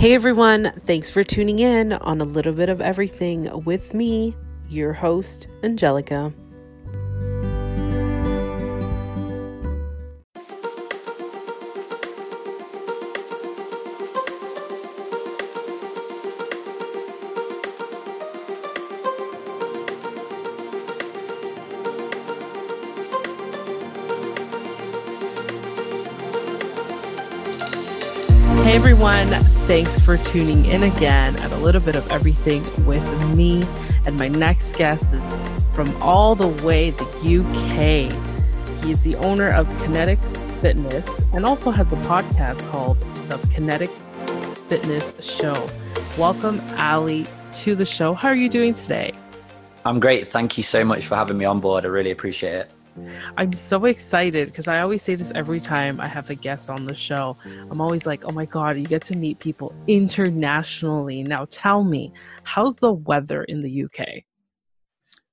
Hey everyone, thanks for tuning in on a little bit of everything with me, your host, Angelica. Thanks for tuning in again at a little bit of everything with me. And my next guest is from all the way the UK. He is the owner of Kinetik Fitness and also has a podcast called The Kinetik Fitness Show. Welcome, Ali, to the show. How are you doing today? I'm great. Thank you so much for having me on board. I really appreciate it. I'm so excited because I always say this every time I have a guest on the show. I'm always like, oh my God, you get to meet people internationally. Now tell me, how's the weather in the UK?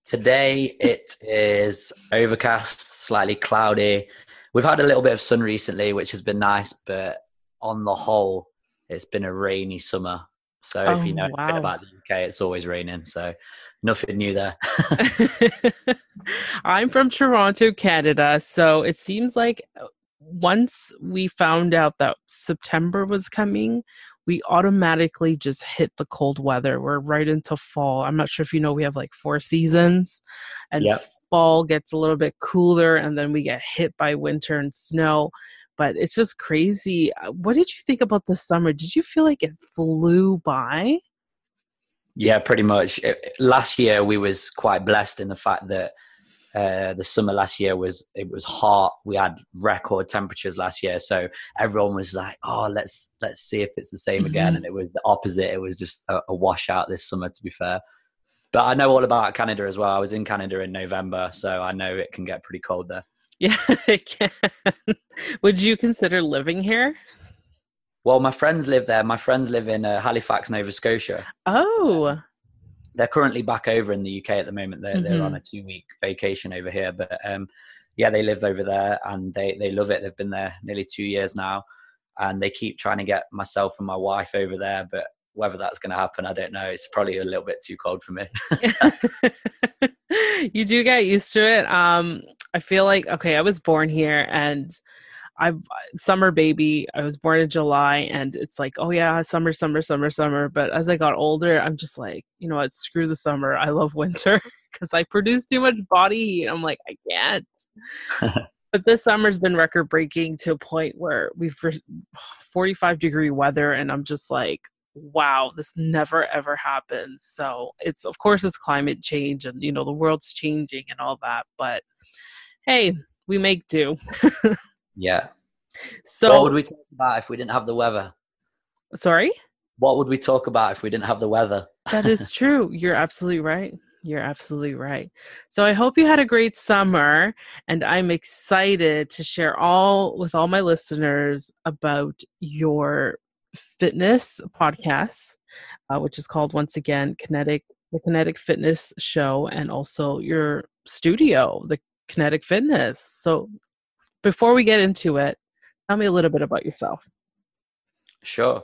Today it is overcast, slightly cloudy. We've had a little bit of sun recently, which has been nice, but on the whole, it's been a rainy summer. So if you Oh, know a wow. bit about the UK, it's always raining. So nothing new there. I'm from Toronto, Canada. So it seems like uh, once we found out that September was coming, we automatically just hit the cold weather. We're right into fall. I'm not sure if you know, we have like four seasons, and Yep. fall gets a little bit cooler, and then we get hit by winter and snow. But it's just crazy. Uh, What did you think about the summer? Did you feel like it flew by? Yeah, pretty much. It- last year we was quite blessed in the fact that uh, the summer last year was it was hot. We had record temperatures last year, so everyone was like, "Oh, let's let's see if it's the same again." Mhm. And it was the opposite. It was just a, a washout this summer, to be fair. But I know all about Canada as well. I was in Canada in November, so I know it can get pretty cold there. Yeah, it can. Would you consider living here? Well, my friends live there. My friends live in uh, Halifax, Nova Scotia. Oh, they're currently back over in the UK at the moment. They're, they're Mhm. on a two week vacation over here, but um, yeah, they live over there and they, they love it. They've been there nearly two years now, and they keep trying to get myself and my wife over there. But whether that's going to happen, I don't know. It's probably a little bit too cold for me. you do get used to it. Um, I feel like okay, I was born here and I've uh, summer baby. I was born in July, and it's like, oh yeah, summer, summer, summer, summer. But as I got older, I'm just like, you know what? Screw the summer. I love winter because I produce too much body heat. I'm like, I can't. but this summer's been record breaking to a point where we've 45 degree weather and i'm just like wow this never ever happens so it's of course it's climate change and you know the world's changing and all that but hey we make do yeah. so what would we talk about if we didn't have the weather? sorry What would we talk about if we didn't have the weather? that is true you're absolutely right you're absolutely right so i hope you had a great summer and i'm excited to share all with all my listeners about your fitness podcast uh, which is called once again kinetik the kinetik fitness show and also your studio the kinetik fitness so before we get into it tell me a little bit about yourself Sure.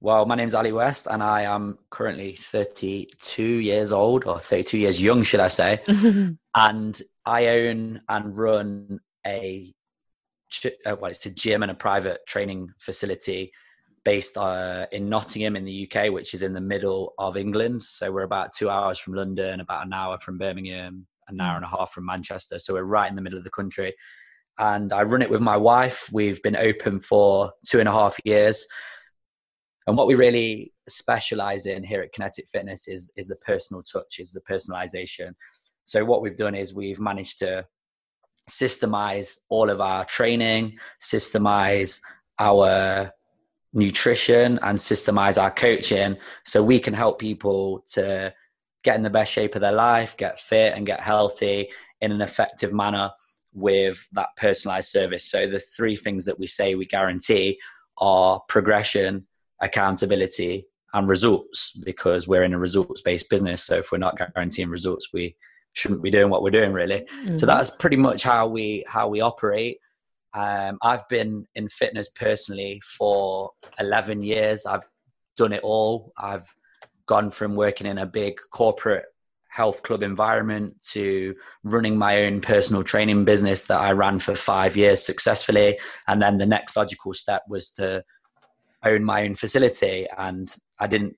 Well, my name's Ali West, and I am currently 32 years old, or 32 years young, should I say. and I own and run a uh, well, it's a gym and a private training facility based uh, in Nottingham in the UK, which is in the middle of England. So we're about two hours from London, about an hour from Birmingham, an hour and a half from Manchester. So we're right in the middle of the country. And I run it with my wife. We've been open for two and a half years. And what we really specialize in here at Kinetik Fitness is is the personal touch, is the personalization. So what we've done is we've managed to systemize all of our training, systemize our nutrition and systemize our coaching so we can help people to get in the best shape of their life, get fit and get healthy in an effective manner with that personalized service. So the three things that we say we guarantee are progression, accountability and results because we're in a results based business. So if we're not guaranteeing results, we shouldn't be doing what we're doing really. So Mhm. that's pretty much how we how we operate. Um, I've been in fitness personally for 11 years. I've done it all. I've gone from working in a big corporate health club environment to running my own personal training business that I ran for five years successfully. And then the next logical step was to own my own facility. And I didn't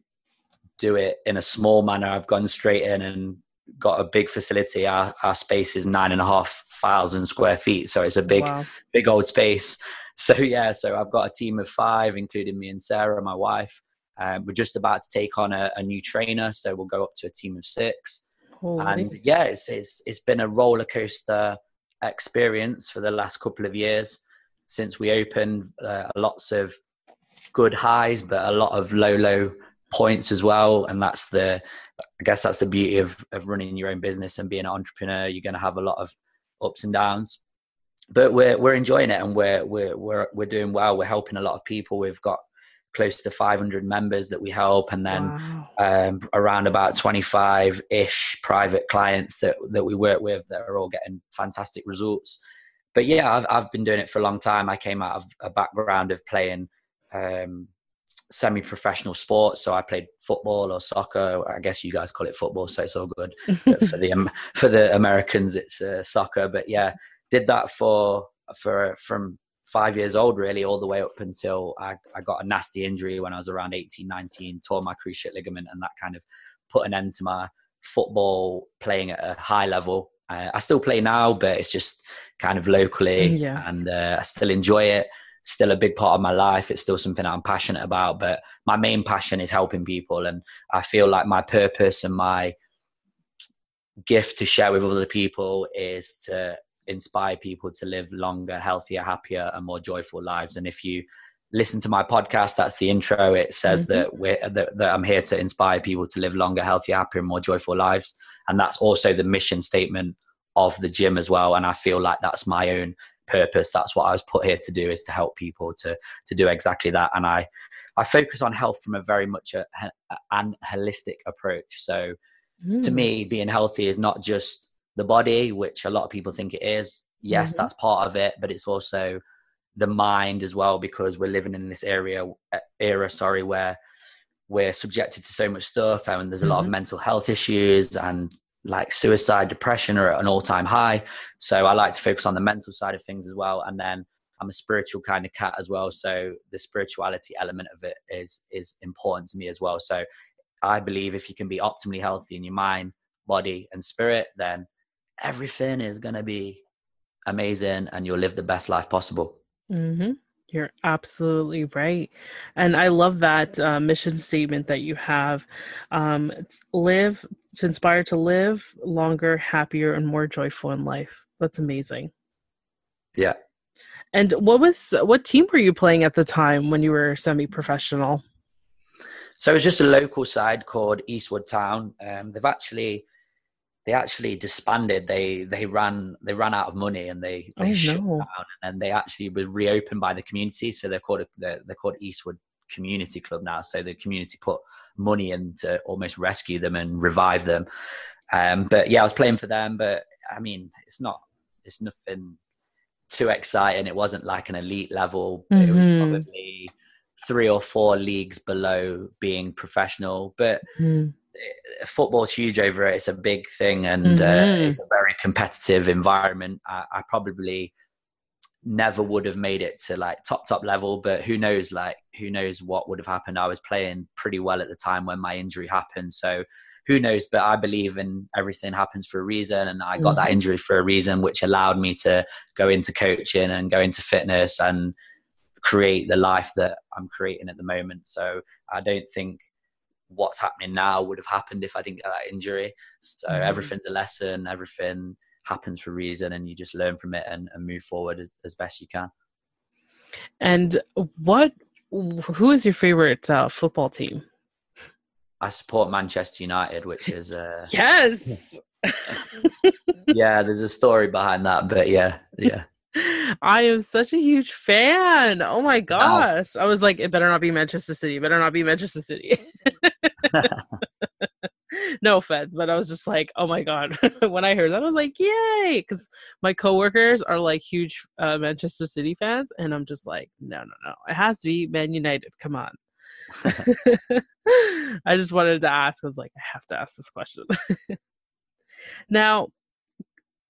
do it in a small manner. I've gone straight in and got a big facility. Our, our space is nine and a half thousand square feet. So it's a big, wow. big old space. So yeah, so I've got a team of five, including me and Sarah, my wife. Um, we're just about to take on a, a, new trainer, so we'll go up to a team of six. And yeah, it's, it's it's been a roller coaster experience for the last couple of years since we opened. Uh, lots of good highs, but a lot of low low points as well. And that's the I guess that's the beauty of of running your own business and being an entrepreneur. You're going to have a lot of ups and downs but we're we're enjoying it and we're we're we're we're doing well. We're helping a lot of people. We've got close to 500 members that we help, and then wow. um, around about 25 ish private clients that that we work with that are all getting fantastic results. But yeah, I've I've been doing it for a long time. I came out of a background of playing. Um, semi-professional sports so i played football or soccer i guess you guys call it football so it's all good for the for the americans it's uh, soccer but yeah did that for for from five years old really all the way up until I, I got a nasty injury when I was around 18 19 tore my cruciate ligament and that kind of put an end to my football playing at a high level. Uh, I still play now but it's just kind of locally yeah. and uh, I still enjoy it. Still a big part of my life. It's still something I'm passionate about but my main passion is helping people. And I feel like my purpose and my gift to share with other people is to inspire people to live longer, healthier, happier, and more joyful lives. And if you listen to my podcast, that's the intro. It says mm-hmm. that we're that, that I'm here to inspire people to live longer, healthier, happier, and more joyful lives. And that's also the mission statement of the gym as well. And I feel like that's my own purpose. That's what I was put here to do is to help people to to do exactly that. And I I focus on health from a very much a, an holistic approach. So mm. to me, being healthy is not just the body, which a lot of people think it is. Yes, mm-hmm. that's part of it, but it's also the mind as well because we're living in this area era sorry where we're subjected to so much stuff and there's a lot mm-hmm. of mental health issues and like suicide depression are at an all-time high so i like to focus on the mental side of things as well and then i'm a spiritual kind of cat as well so the spirituality element of it is is important to me as well so i believe if you can be optimally healthy in your mind body and spirit then everything is going to be amazing and you'll live the best life possible. Mm-hmm. You're absolutely right. And I love that uh, mission statement that you have. Um, live to inspire to live longer, happier, and more joyful in life. That's amazing. Yeah. And what was what team were you playing at the time when you were semi-professional? So it was just a local side called Eastwood Town. Um, they've actually they actually disbanded. They they ran they ran out of money and they they oh, shut no. down. And they actually were reopened by the community. So they're called they're, they're called Eastwood Community Club now. So the community put money in to almost rescue them and revive them. Um, but yeah, I was playing for them. But I mean, it's not it's nothing too exciting. It wasn't like an elite level. Mm-hmm. It was mm-hmm. probably three or four leagues below being professional. But mm football's huge over it. It's a big thing, and uh, mm-hmm. uh, it's a very competitive environment. I, I, probably never would have made it to like top top level, but who knows? Like who knows what would have happened? I was playing pretty well at the time when my injury happened, so who knows? But I believe in everything happens for a reason, and I got mm-hmm. that injury for a reason, which allowed me to go into coaching and go into fitness and create the life that I'm creating at the moment. So I don't think what's happening now would have happened if I didn't get that injury. So mm-hmm. everything's a lesson, everything happens for a reason, and you just learn from it and, and move forward as, as, best you can. And what, who is your favorite uh, football team? I support Manchester United, which is uh, yes. yeah, there's a story behind that, but yeah, yeah. I am such a huge fan. Oh my gosh. I was like, it better not be Manchester City. It better not be Manchester City. no offense, but I was just like, oh my god. when I heard that, I was like, yay! Because my coworkers are like huge uh, Manchester City fans, and I'm just like, no, no, no. It has to be Man United. Come on. I just wanted to ask. I was like, I have to ask this question. now,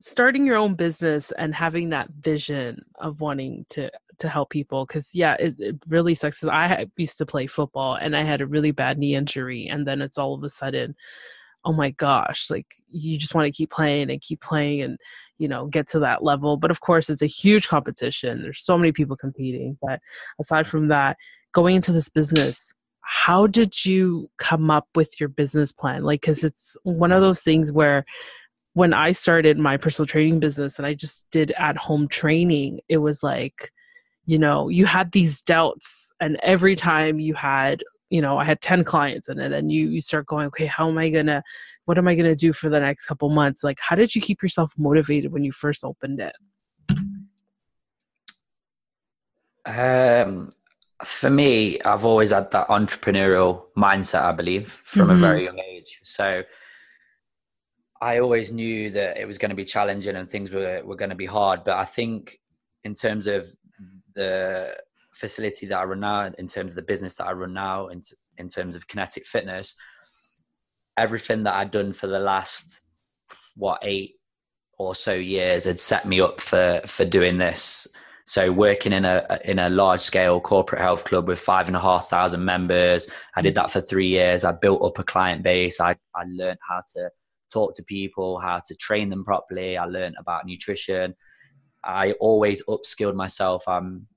starting your own business and having that vision of wanting to to help people because yeah it, it, really sucks i used to play football and i had a really bad knee injury and then it's all of a sudden oh my gosh like you just want to keep playing and keep playing and you know get to that level. But of course it's a huge competition. There's so many people competing but aside from that going into this business how did you come up with your business plan? Like because it's one of those things where when i started my personal training business and i just did at home training it was like you know you had these doubts and every time you had you know i had 10 clients in it and you you start going okay how am i gonna what am i gonna do for the next couple months? Like how did you keep yourself motivated when you first opened it? Um for me i've always had that entrepreneurial mindset i believe from mm-hmm. a very young age. So i always knew that it was going to be challenging and things were, were going to be hard but i think in terms of the facility that I run now, in terms of the business that I run now, in, in terms of kinetik fitness, everything that I'd done for the last, what, eight or so years had set me up for, for doing this. So working in a in a large scale corporate health club with five and a half thousand members, I did that for three years. I built up a client base. I I learned how to talk to people, how to train them properly. I learned about nutrition. I always upskilled myself. I'm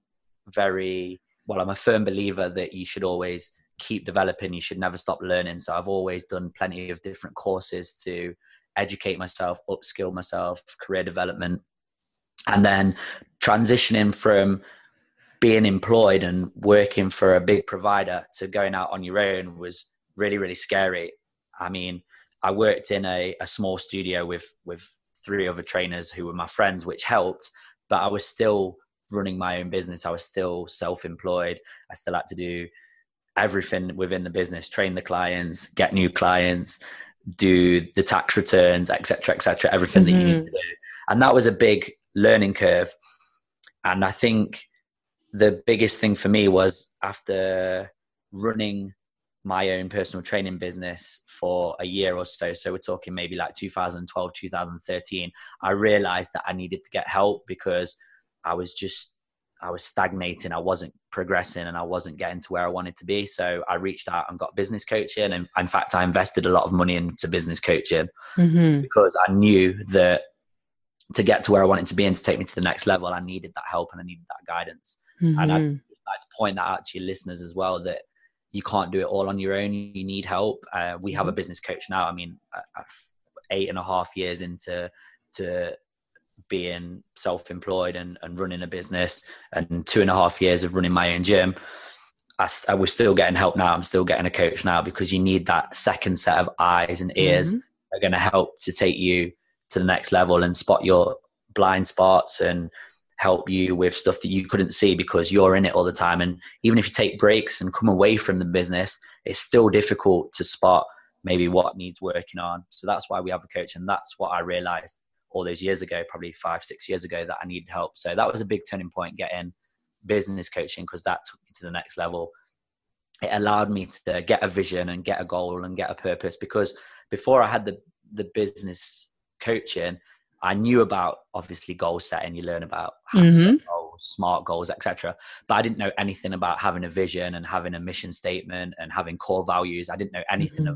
very well i'm a firm believer that you should always keep developing you should never stop learning so i've always done plenty of different courses to educate myself upskill myself career development and then transitioning from being employed and working for a big provider to going out on your own was really really scary i mean i worked in a, a small studio with with three other trainers who were my friends which helped but i was still running my own business, I was still self employed. I still had to do everything within the business train the clients, get new clients, do the tax returns, etc., etc., everything mm-hmm. that you need mm-hmm. to do. And that was a big learning curve. And I think the biggest thing for me was after running my own personal training business for a year or so so we're talking maybe like 2012 2013 i realized that i needed to get help because I was just I was stagnating. I wasn't progressing and I wasn't getting to where I wanted to be. So I reached out and got business coaching. And in fact, I invested a lot of money into business coaching mm-hmm. because I knew that to get to where I wanted to be and to take me to the next level, I needed that help and I needed that guidance. Mm-hmm. And I'd like to point that out to your listeners as well that you can't do it all on your own. You need help. Uh, we have a mm-hmm. business coach now. I mean, eight and a half years into to being self-employed and, and running a business and two and a half years of running my own gym I, I was still getting help now i'm still getting a coach now because you need that second set of eyes and ears mm-hmm. that are going to help to take you to the next level and spot your blind spots and help you with stuff that you couldn't see because you're in it all the time and even if you take breaks and come away from the business it's still difficult to spot maybe what needs working on so that's why we have a coach and that's what i realized all those years ago, probably five, six years ago, that I needed help. So that was a big turning point getting business coaching because that took me to the next level. It allowed me to get a vision and get a goal and get a purpose because before I had the, the business coaching, I knew about obviously goal setting. You learn about mm-hmm. goals, smart goals, etc. But I didn't know anything about having a vision and having a mission statement and having core values. I didn't know anything mm-hmm.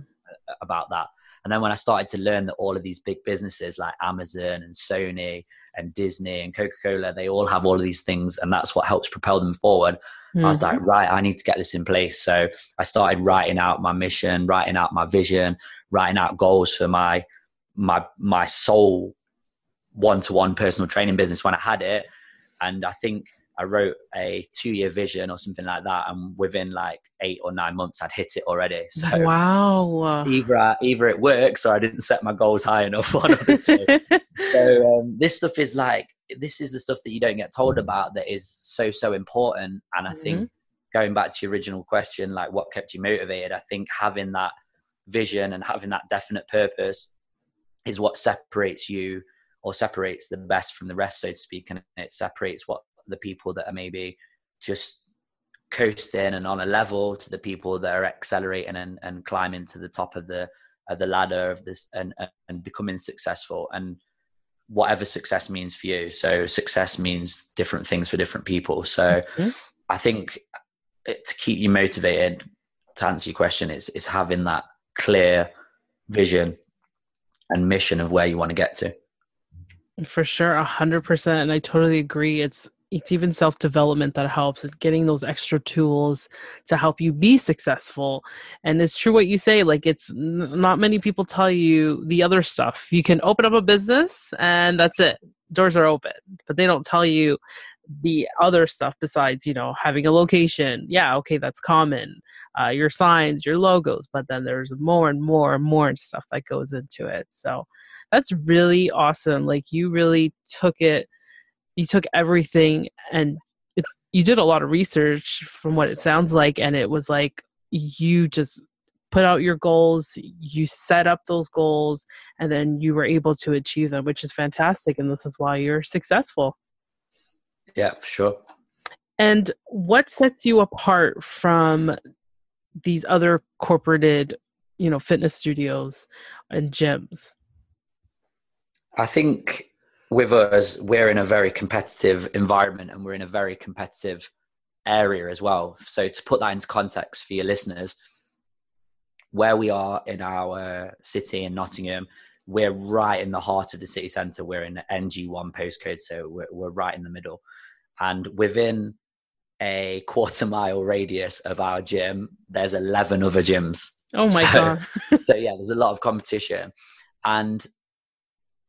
of, about that. And then when I started to learn that all of these big businesses like Amazon and Sony and Disney and Coca Cola, they all have all of these things, and that's what helps propel them forward. Mm-hmm. I was like, mm-hmm. right, I need to get this in place. So I started writing out my mission, writing out my vision, writing out goals for my my my sole one to one personal training business when I had it. And I think I wrote a two year vision or something like that, and within like eight or nine months, I'd hit it already. So wow, either either it works or I didn't set my goals high enough. One of the two. so um, this stuff is like this is the stuff that you don't get told about that is so so important. And I mm-hmm. think going back to your original question, like what kept you motivated, I think having that vision and having that definite purpose is what separates you or separates the best from the rest, so to speak, and it separates what the people that are maybe just coasting and on a level to the people that are accelerating and, and climbing to the top of the of the ladder of this and and becoming successful and whatever success means for you. So success means different things for different people. So mm-hmm. i think to keep you motivated to answer your question is is having that clear vision and mission of where you want to get to for sure a hundred percent and i totally agree it's it's even self development that helps and getting those extra tools to help you be successful and it's true what you say like it's not many people tell you the other stuff you can open up a business and that's it doors are open but they don't tell you the other stuff besides you know having a location. Yeah okay that's common. Uh, your signs your logos but then there's more and more and more stuff that goes into it. So that's really awesome. Like you really took it you took everything and it's you did a lot of research from what it sounds like and it was like you just put out your goals you set up those goals and then you were able to achieve them which is fantastic and this is why you're successful yeah for sure and what sets you apart from these other corporated you know fitness studios and gyms i think with us, we're in a very competitive environment and we're in a very competitive area as well. So to put that into context for your listeners, where we are in our city in Nottingham, we're right in the heart of the city centre. We're in the NG1 postcode, so we're, we're right in the middle. And within a quarter mile radius of our gym, there's 11 other gyms. Oh my so, God. so, yeah, there's a lot of competition. And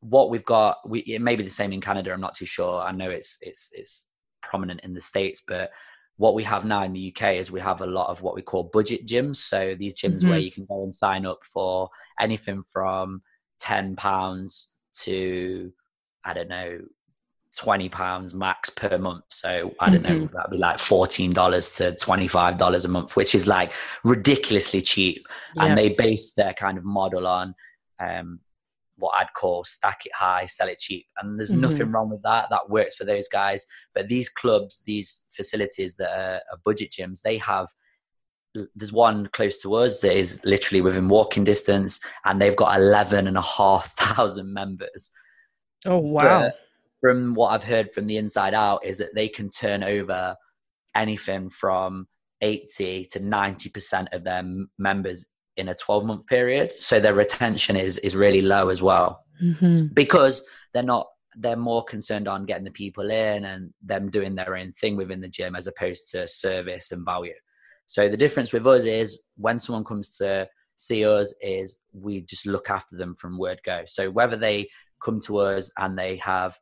what we've got, we, it may be the same in Canada. I'm not too sure. I know it's it's it's prominent in the states, but what we have now in the UK is we have a lot of what we call budget gyms. So these gyms mm-hmm. where you can go and sign up for anything from ten pounds to I don't know twenty pounds max per month. So I don't mm-hmm. know, that'd be like fourteen dollars to twenty five dollars a month, which is like ridiculously cheap. Yeah. And they base their kind of model on um, what I'd call stack it high, sell it cheap. And there's mm-hmm. nothing wrong with that. That works for those guys. But these clubs, these facilities that are, are budget gyms, they have there's one close to us that is literally within walking distance and they've got 11 and a half thousand members oh wow but from what i've heard from the inside out is that they can turn over anything from 80 to 90% of their members in a 12 month period. So their retention is is really low as well. Mm-hmm. because they're not they're more concerned on getting the people in and them doing their own thing within the gym as opposed to service and value. So the difference with us is when someone comes to see us is we just look after them from word go. So whether they come to us and they have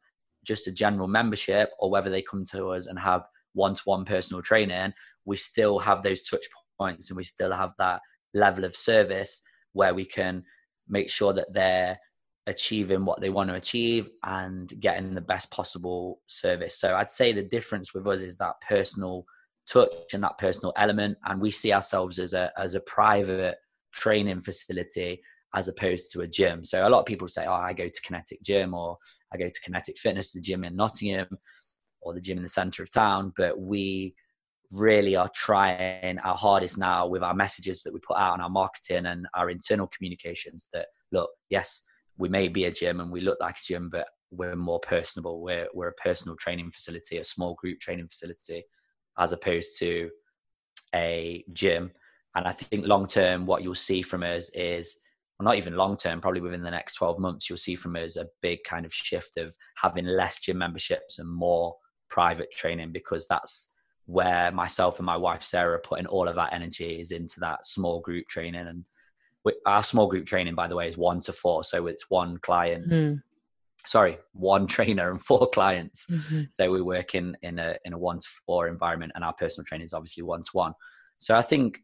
just a general membership or whether they come to us and have one-to-one personal training we still have those touch points and we still have that level of service where we can make sure that they're achieving what they want to achieve and getting the best possible service. So I'd say the difference with us is that personal touch and that personal element and we see ourselves as a as a private training facility as opposed to a gym. So a lot of people say, "Oh, I go to Kinetik Gym or I go to Kinetik Fitness, the gym in Nottingham or the gym in the center of town," but we really are trying our hardest now with our messages that we put out on our marketing and our internal communications that look yes we may be a gym and we look like a gym but we're more personable. We're, we're a personal training facility a small group training facility as opposed to a gym. And i think long term what you'll see from us is not even long term probably within the next 12 months you'll see from us a big kind of shift of having less gym memberships and more private training because that's where myself and my wife Sarah are putting all of our energy is into that small group training. And our small group training, by the way, is one to four. So it's one client, mm. sorry, one trainer and four clients. Mm-hmm. So we work in, in a, in a one to four environment and our personal training is obviously one to one. So I think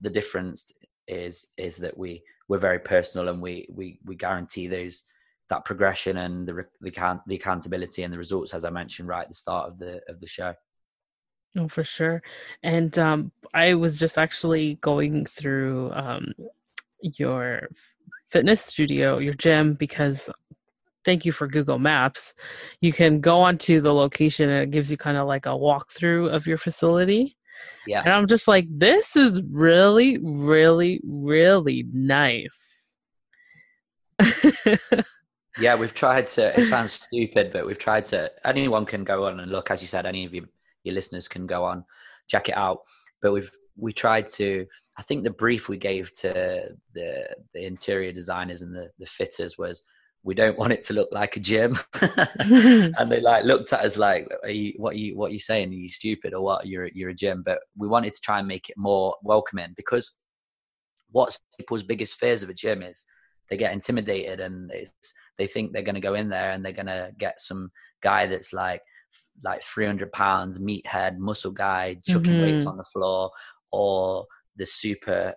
the difference is, is that we, we're very personal and we, we, we guarantee those, that progression and the, the, the accountability and the results, as I mentioned right at the start of the, of the show. Oh, for sure. And um, I was just actually going through um, your fitness studio, your gym, because thank you for Google Maps. You can go onto the location and it gives you kind of like a walkthrough of your facility. Yeah. And I'm just like, this is really, really, really nice. yeah, we've tried to. It sounds stupid, but we've tried to. Anyone can go on and look, as you said. Any of you, your listeners can go on, check it out. But we've we tried to. I think the brief we gave to the the interior designers and the the fitters was we don't want it to look like a gym. And they like looked at us like are you, what are you what are you saying? Are you stupid or what? You're you're a gym. But we wanted to try and make it more welcoming because what's people's biggest fears of a gym is they get intimidated and they think they're going to go in there and they're going to get some guy that's like like 300 pounds meathead muscle guy chucking mm-hmm. weights on the floor or the super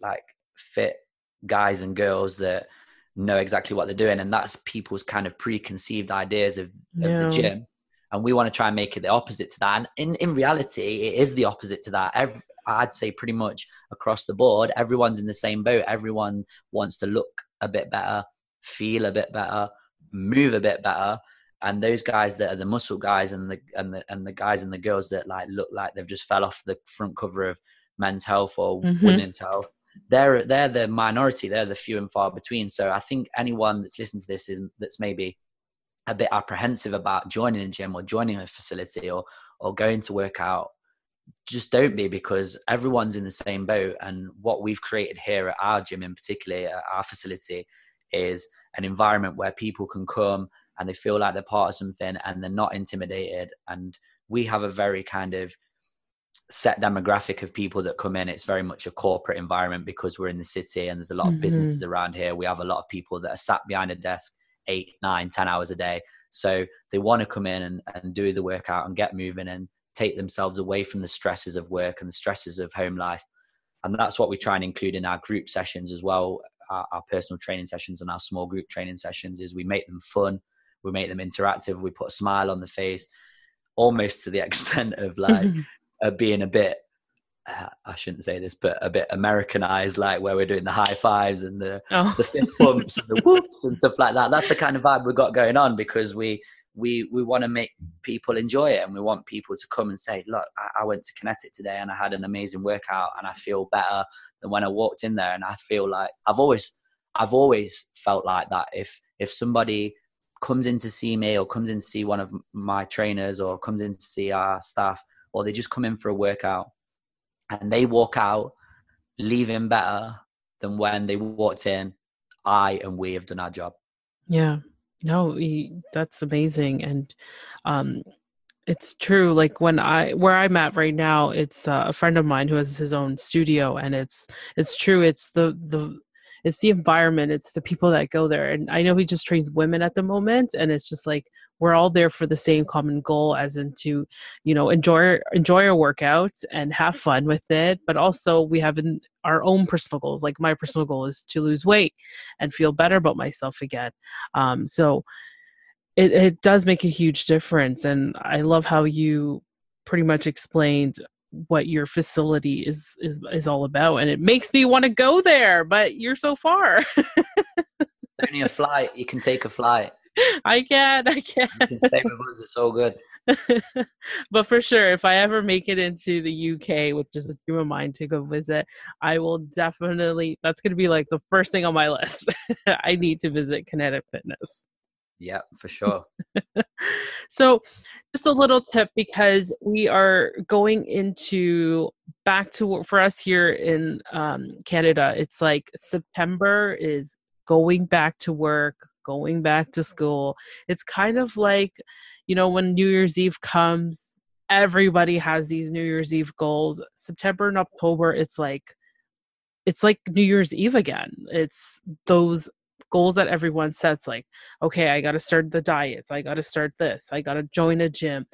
like fit guys and girls that know exactly what they're doing. And that's people's kind of preconceived ideas of, yeah. of the gym. And we want to try and make it the opposite to that. And in, in reality it is the opposite to that. Every, i'd say pretty much across the board everyone's in the same boat. Everyone wants to look a bit better feel a bit better move a bit better. And those guys that are the muscle guys and the and the and the guys and the girls that like look like they've just fell off the front cover of men's health or mm-hmm. women's health they're they're the minority. They're the few and far between. So i think anyone that's listened to this is that's maybe a bit apprehensive about joining a gym or joining a facility or or going to work out just don't be because everyone's in the same boat. And what we've created here at our gym in particular at our facility is an environment where people can come and they feel like they're part of something and they're not intimidated. And we have a very kind of set demographic of people that come in. It's very much a corporate environment because we're in the city and there's a lot of mm-hmm. businesses around here. We have a lot of people that are sat behind a desk eight nine ten hours a day. So they want to come in and, and do the workout and get moving and take themselves away from the stresses of work and the stresses of home life. And that's what we try and include in our group sessions as well. Our, our personal training sessions and our small group training sessions is we make them fun. We make them interactive. We put a smile on the face almost to the extent of like uh, being a bit uh, I shouldn't say this, but a bit Americanized, like where we're doing the high fives and the oh. the fist pumps and the whoops and stuff like that. That's the kind of vibe we've got going on because we we we want to make people enjoy it and we want people to come and say, look, I, I went to Kinetik today and I had an amazing workout and I feel better than when I walked in there. And I feel like I've always I've always felt like that. If if somebody comes in to see me or comes in to see one of my trainers or comes in to see our staff or they just come in for a workout and they walk out leaving better than when they walked in i and we have done our job. Yeah. No that's amazing. And um it's true like when i where i'm at right now it's uh, a friend of mine who has his own studio and it's it's true it's the the it's the environment it's the people that go there and i know he just trains women at the moment and it's just like we're all there for the same common goal as in to you know enjoy enjoy our workout and have fun with it but also we have in our own personal goals. Like my personal goal is to lose weight and feel better about myself again. Um, so it, it does make a huge difference and i love how you pretty much explained what your facility is is is all about and it makes me want to go there but you're so far. Only a flight you can take a flight. I can I can. You can stay with us it's all good. But for sure if i ever make it into the uk which is a dream of mine to go visit i will definitely that's going to be like the first thing on my list. I need to visit kinetik fitness yeah for sure so just a little tip because we are going into back to for us here in um, Canada. It's like September is going back to work, going back to school. It's kind of like, you know, when New Year's Eve comes, everybody has these New Year's Eve goals. September and October, it's like, it's like New Year's Eve again. It's those goals that everyone sets like okay i got to start the diets i got to start this i got to join a gym.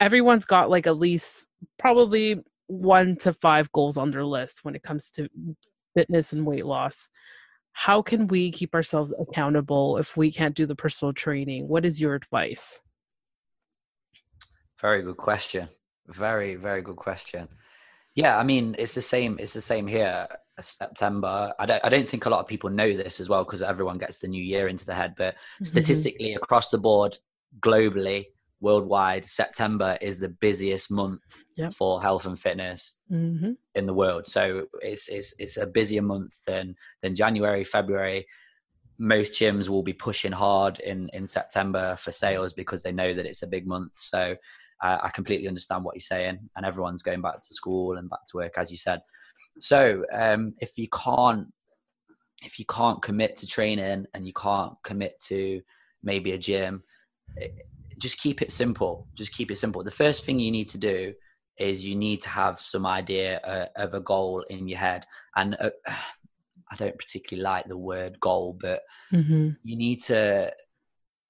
Everyone's got like at least probably one to five goals on their list when it comes to fitness and weight loss. How can we keep ourselves accountable if we can't do the personal training? What is your advice? Very good question. Very very good question. Yeah i mean it's the same it's the same here September. I don't, I don't think a lot of people know this as well because everyone gets the new year into the head. But mm-hmm. statistically, across the board, globally, worldwide, September is the busiest month Yep. for health and fitness hmm in the world. So it's it's it's a busier month than than January, February. Most gyms will be pushing hard in in September for sales because they know that it's a big month. So uh, I completely understand what you're saying, and everyone's going back to school and back to work, as you said. So um, if you can't if you can't commit to training and you can't commit to maybe a gym, just keep it simple. Just keep it simple. The first thing you need to do is you need to have some idea uh, of a goal in your head. And uh, I don't particularly like the word goal, but hmm you need to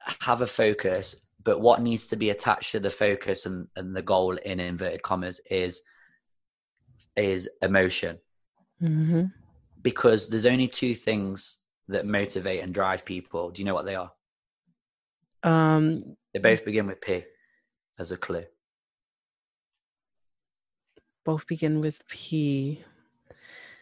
have a focus. But what needs to be attached to the focus and, and the goal in inverted commas is is emotion hmm because there's only two things that motivate and drive people. Do you know what they are? Um, They both begin with P as a clue. both begin with P.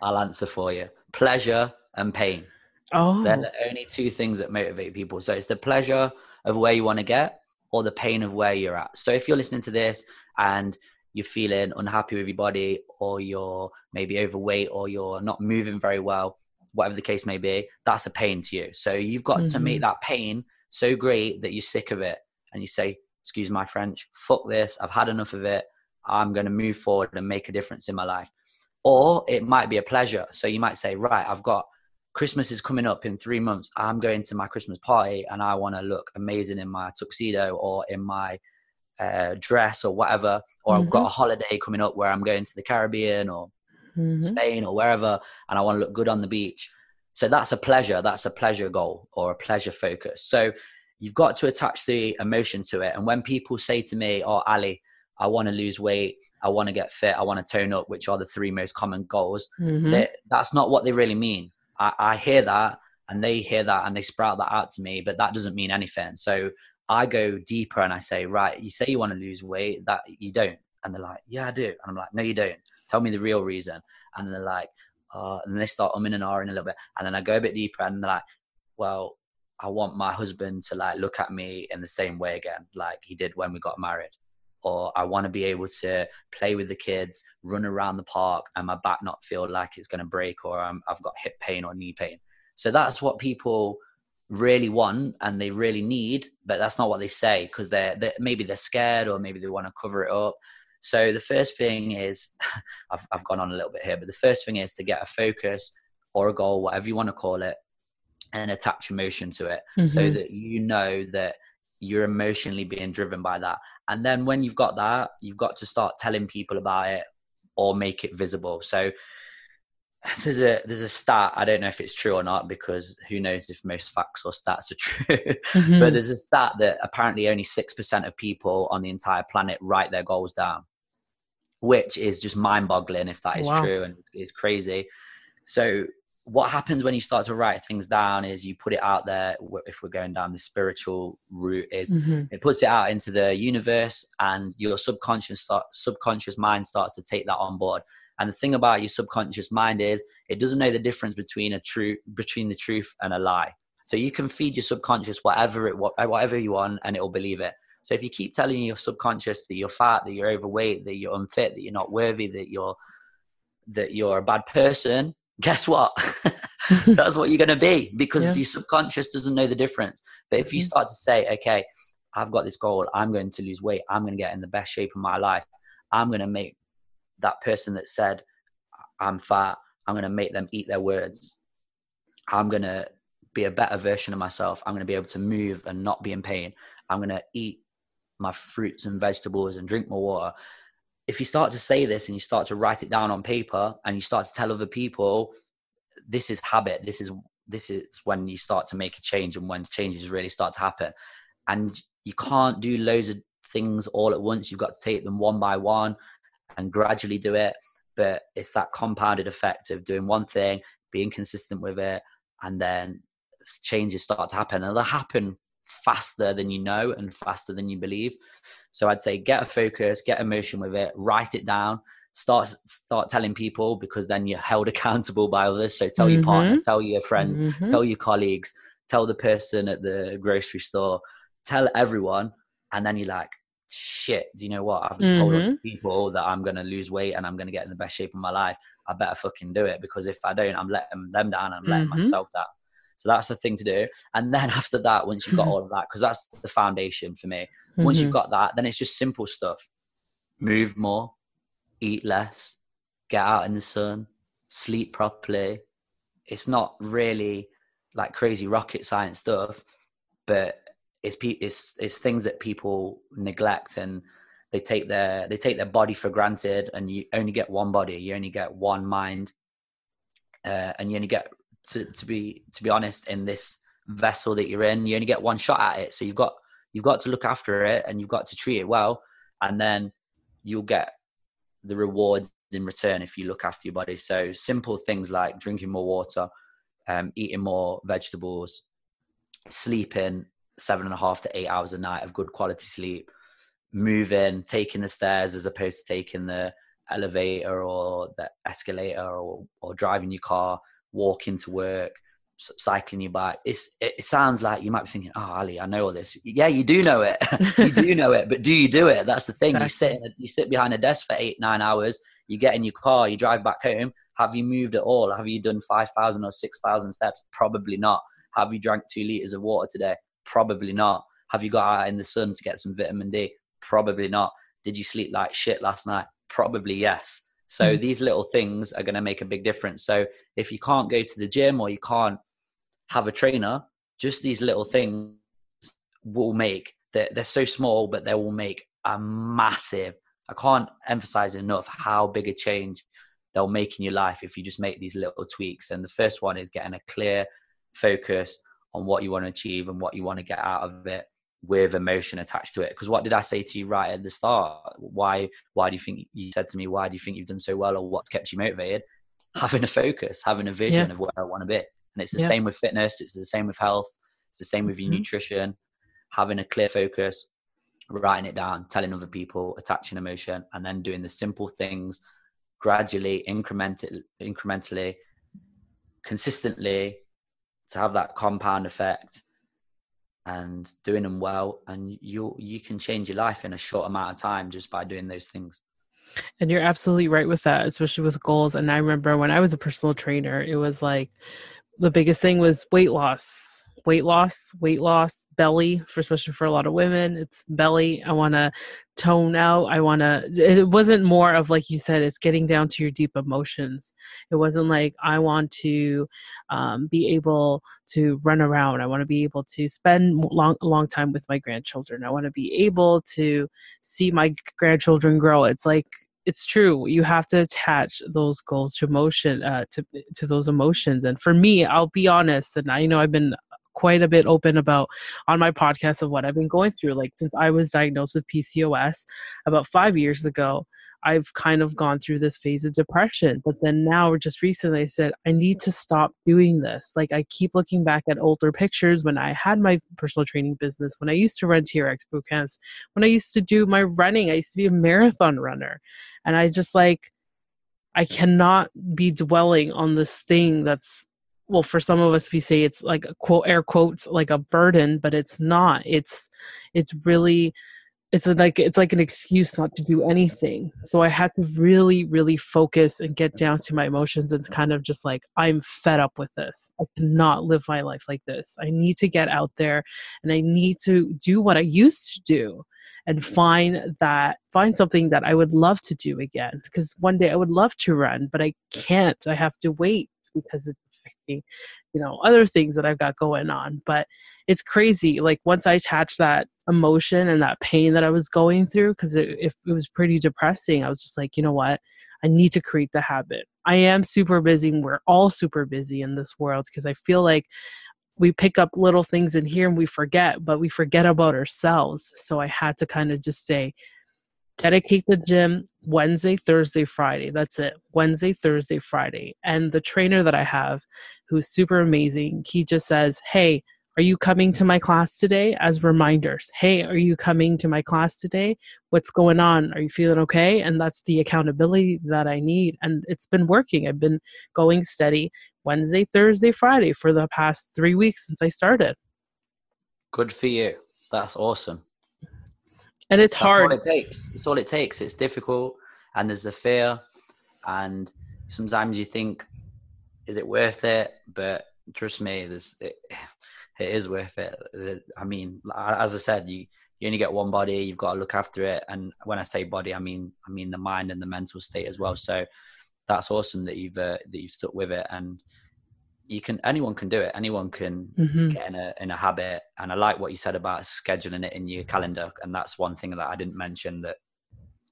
I'll answer for you. Pleasure and pain. Oh, They're the only two things that motivate people. So it's the pleasure of where you want to get or the pain of where you're at. So if you're listening to this and you're feeling unhappy with your body or you're maybe overweight or you're not moving very well, whatever the case may be, that's a pain to you. So you've got to make Mhm. that pain so great that you're sick of it and you say, excuse my French, fuck this, I've had enough of it. I'm going to move forward and make a difference in my life. Or it might be a pleasure. So you might say, right, I've got Christmas is coming up in three months. I'm going to my Christmas party and I want to look amazing in my tuxedo or in my uh, dress or whatever. Or I've got a holiday coming up where I'm going to the Caribbean or Mhm. Spain or wherever and I want to look good on the beach. So that's a pleasure. That's a pleasure goal or a pleasure focus. So you've got to attach the emotion to it. And when people say to me, Oh, Ali, I want to lose weight, I want to get fit, I want to tone up, which are the three most common goals, Mhm. they, that's not what they really mean. I, I hear that and they hear that and they sprout that out to me, but that doesn't mean anything. So I go deeper and I say, right, you say you want to lose weight, that you don't. And they're like, yeah, I do. And I'm like, no, you don't. Tell me the real reason. And they're like, uh, and they start umming and ahhing a little bit. And then I go a bit deeper and they're like, well, I want my husband to like look at me in the same way again, like he did when we got married. Or I want to be able to play with the kids, run around the park, and my back not feel like it's going to break, or I'm, I've got hip pain or knee pain. So that's what people really want and they really need, but that's not what they say because they're, they're maybe they're scared or maybe they want to cover it up. So the first thing is, I've, I've gone on a little bit here, but the first thing is to get a focus or a goal, whatever you want to call it, and attach emotion to it so Mhm. that you know that you're emotionally being driven by that. And then when you've got that, you've got to start telling people about it or make it visible. So there's a there's a stat I don't know if it's true or not because who knows if most facts or stats are true. Mhm. but there's a stat that apparently only six percent of people on the entire planet write their goals down, which is just mind-boggling if that is Wow. true and is crazy. So what happens when you start to write things down is you put it out there. If we're going down the spiritual route, is Mhm. it puts it out into the universe and your subconscious start, subconscious mind starts to take that on board and the thing about your subconscious mind is it doesn't know the difference between a true between the truth and a lie so you can feed your subconscious whatever it whatever you want and it will believe it so if you keep telling your subconscious that you're fat that you're overweight that you're unfit that you're not worthy that you're that you're a bad person guess what that's what you're going to be because Yeah. your subconscious doesn't know the difference. But if you Mhm. start to say, okay, I've got this goal, I'm going to lose weight, I'm going to get in the best shape of my life, I'm going to make that person that said, I'm fat, I'm going to make them eat their words. I'm going to be a better version of myself. I'm going to be able to move and not be in pain. I'm going to eat my fruits and vegetables and drink more water. If you start to say this and you start to write it down on paper and you start to tell other people, this is habit. This is this is when you start to make a change and when changes really start to happen. And you can't do loads of things all at once. You've got to take them one by one and gradually do it. But it's that compounded effect of doing one thing, being consistent with it, and then changes start to happen. And they'll happen faster than you know and faster than you believe. So I'd say get a focus, get emotion with it, write it down, start start telling people because then you're held accountable by others. So tell your partner, tell your friends, Mhm. tell your colleagues, tell the person at the grocery store, tell everyone, and then you're like, shit, do you know what? I've just mm-hmm. told people that I'm going to lose weight and I'm going to get in the best shape of my life. I better fucking do it because if I don't, I'm letting them down. I'm letting mm-hmm. myself down. So that's the thing to do. And then after that, once you've got all of that, because that's the foundation for me. Once mm-hmm. you've got that, then it's just simple stuff. Move more, eat less, get out in the sun, sleep properly. It's not really like crazy rocket science stuff, but it's it's it's things that people neglect and they take their they take their body for granted and you only get one body you only get one mind. Uh, and you only get to, to be to be honest in this vessel that you're in you only get one shot at it. So you've got you've got to look after it and you've got to treat it well. And then you'll get the rewards in return if you look after your body. So simple things like drinking more water um, eating more vegetables sleeping seven and a half to eight hours a night of good quality sleep, moving, taking the stairs as opposed to taking the elevator or the escalator or, or driving your car, walking to work, cycling your bike. It's, it, sounds like you might be thinking, oh, Ali, I know all this. Yeah, you do know it. you do know it, but do you do it? That's the thing. Exactly. You sit, you sit behind a desk for eight, nine hours, you get in your car, you drive back home. Have you moved at all? Have you done 5,000 or 6,000 steps? Probably not. Have you drank two liters of water today? Probably not. Have you got out in the sun to get some vitamin D? Probably not. Did you sleep like shit last night? Probably yes. So mm. these little things are going to make a big difference. So if you can't go to the gym or you can't have a trainer, just these little things will make they're, they're so small, but they will make a massive. I can't emphasize enough how big a change they'll make in your life if you just make these little tweaks. And the first one is getting a clear focus on what you want to achieve and what you want to get out of it with emotion attached to it because what did i say to you right at the start why why do you think you said to me why do you think you've done so well or what's kept you motivated having a focus having a vision yeah. of where i want to be and it's the yeah. same with fitness it's the same with health it's the same with your mm-hmm. nutrition having a clear focus writing it down telling other people attaching emotion and then doing the simple things gradually incrementally incrementally consistently to have that compound effect and doing them well and you you can change your life in a short amount of time just by doing those things. And you're absolutely right with that especially with goals. And i remember when i was a personal trainer it was like the biggest thing was weight loss weight loss weight loss belly for especially for a lot of women. It's belly. I want to tone out. I want to it wasn't more of like you said it's getting down to your deep emotions. It wasn't like i want to um, be able to run around. I want to be able to spend long long time with my grandchildren. I want to be able to see my grandchildren grow. It's like it's true. You have to attach those goals to emotion uh, to to those emotions. And for me i'll be honest and i you know i've been quite a bit open about on my podcast of what I've been going through. Like since I was diagnosed with PCOS about five years ago, I've kind of gone through this phase of depression. But then now, just recently, I said, I need to stop doing this. Like, I keep looking back at older pictures when I had my personal training business, when I used to run TRX boot camps, when I used to do my running. I used to be a marathon runner. And I just like, I cannot be dwelling on this thing that's well for some of us we say it's like a quote air quotes like a burden but it's not. It's it's really it's like it's like an excuse not to do anything. So i had to really really focus and get down to my emotions and kind of just like i'm fed up with this. I cannot live my life like this. I need to get out there and i need to do what i used to do and find that find something that i would love to do again. Because one day i would love to run but i can't. I have to wait because it's you know other things that i've got going on. But it's crazy like once i attached that emotion and that pain that i was going through because it, it, it was pretty depressing i was just like you know what? I need to create the habit. I am super busy we're all super busy in this world because i feel like we pick up little things in here and we forget but we forget about ourselves. So i had to kind of just say dedicate the gym Wednesday, Thursday, Friday. That's it. Wednesday, Thursday, Friday. And the trainer that I have, who's super amazing, he just says, Hey, are you coming to my class today? As reminders. Hey, are you coming to my class today? What's going on? Are you feeling okay? And that's the accountability that I need. And it's been working. I've been going steady Wednesday, Thursday, Friday for the past three weeks since I started. Good for you. That's awesome. And it's That's hard all it takes. It's all it takes. It's difficult, and there's the fear, and sometimes you think, is it worth it? But trust me, there's it, it is worth it. I mean, as I said, you you only get one body. You've got to look after it, and when I say body, I mean I mean the mind and the mental state as well. So that's awesome that you've uh, that you've stuck with it and you can anyone can do it. Anyone can mm-hmm. get in a in a habit. And i like what you said about scheduling it in your calendar. And that's one thing that i didn't mention that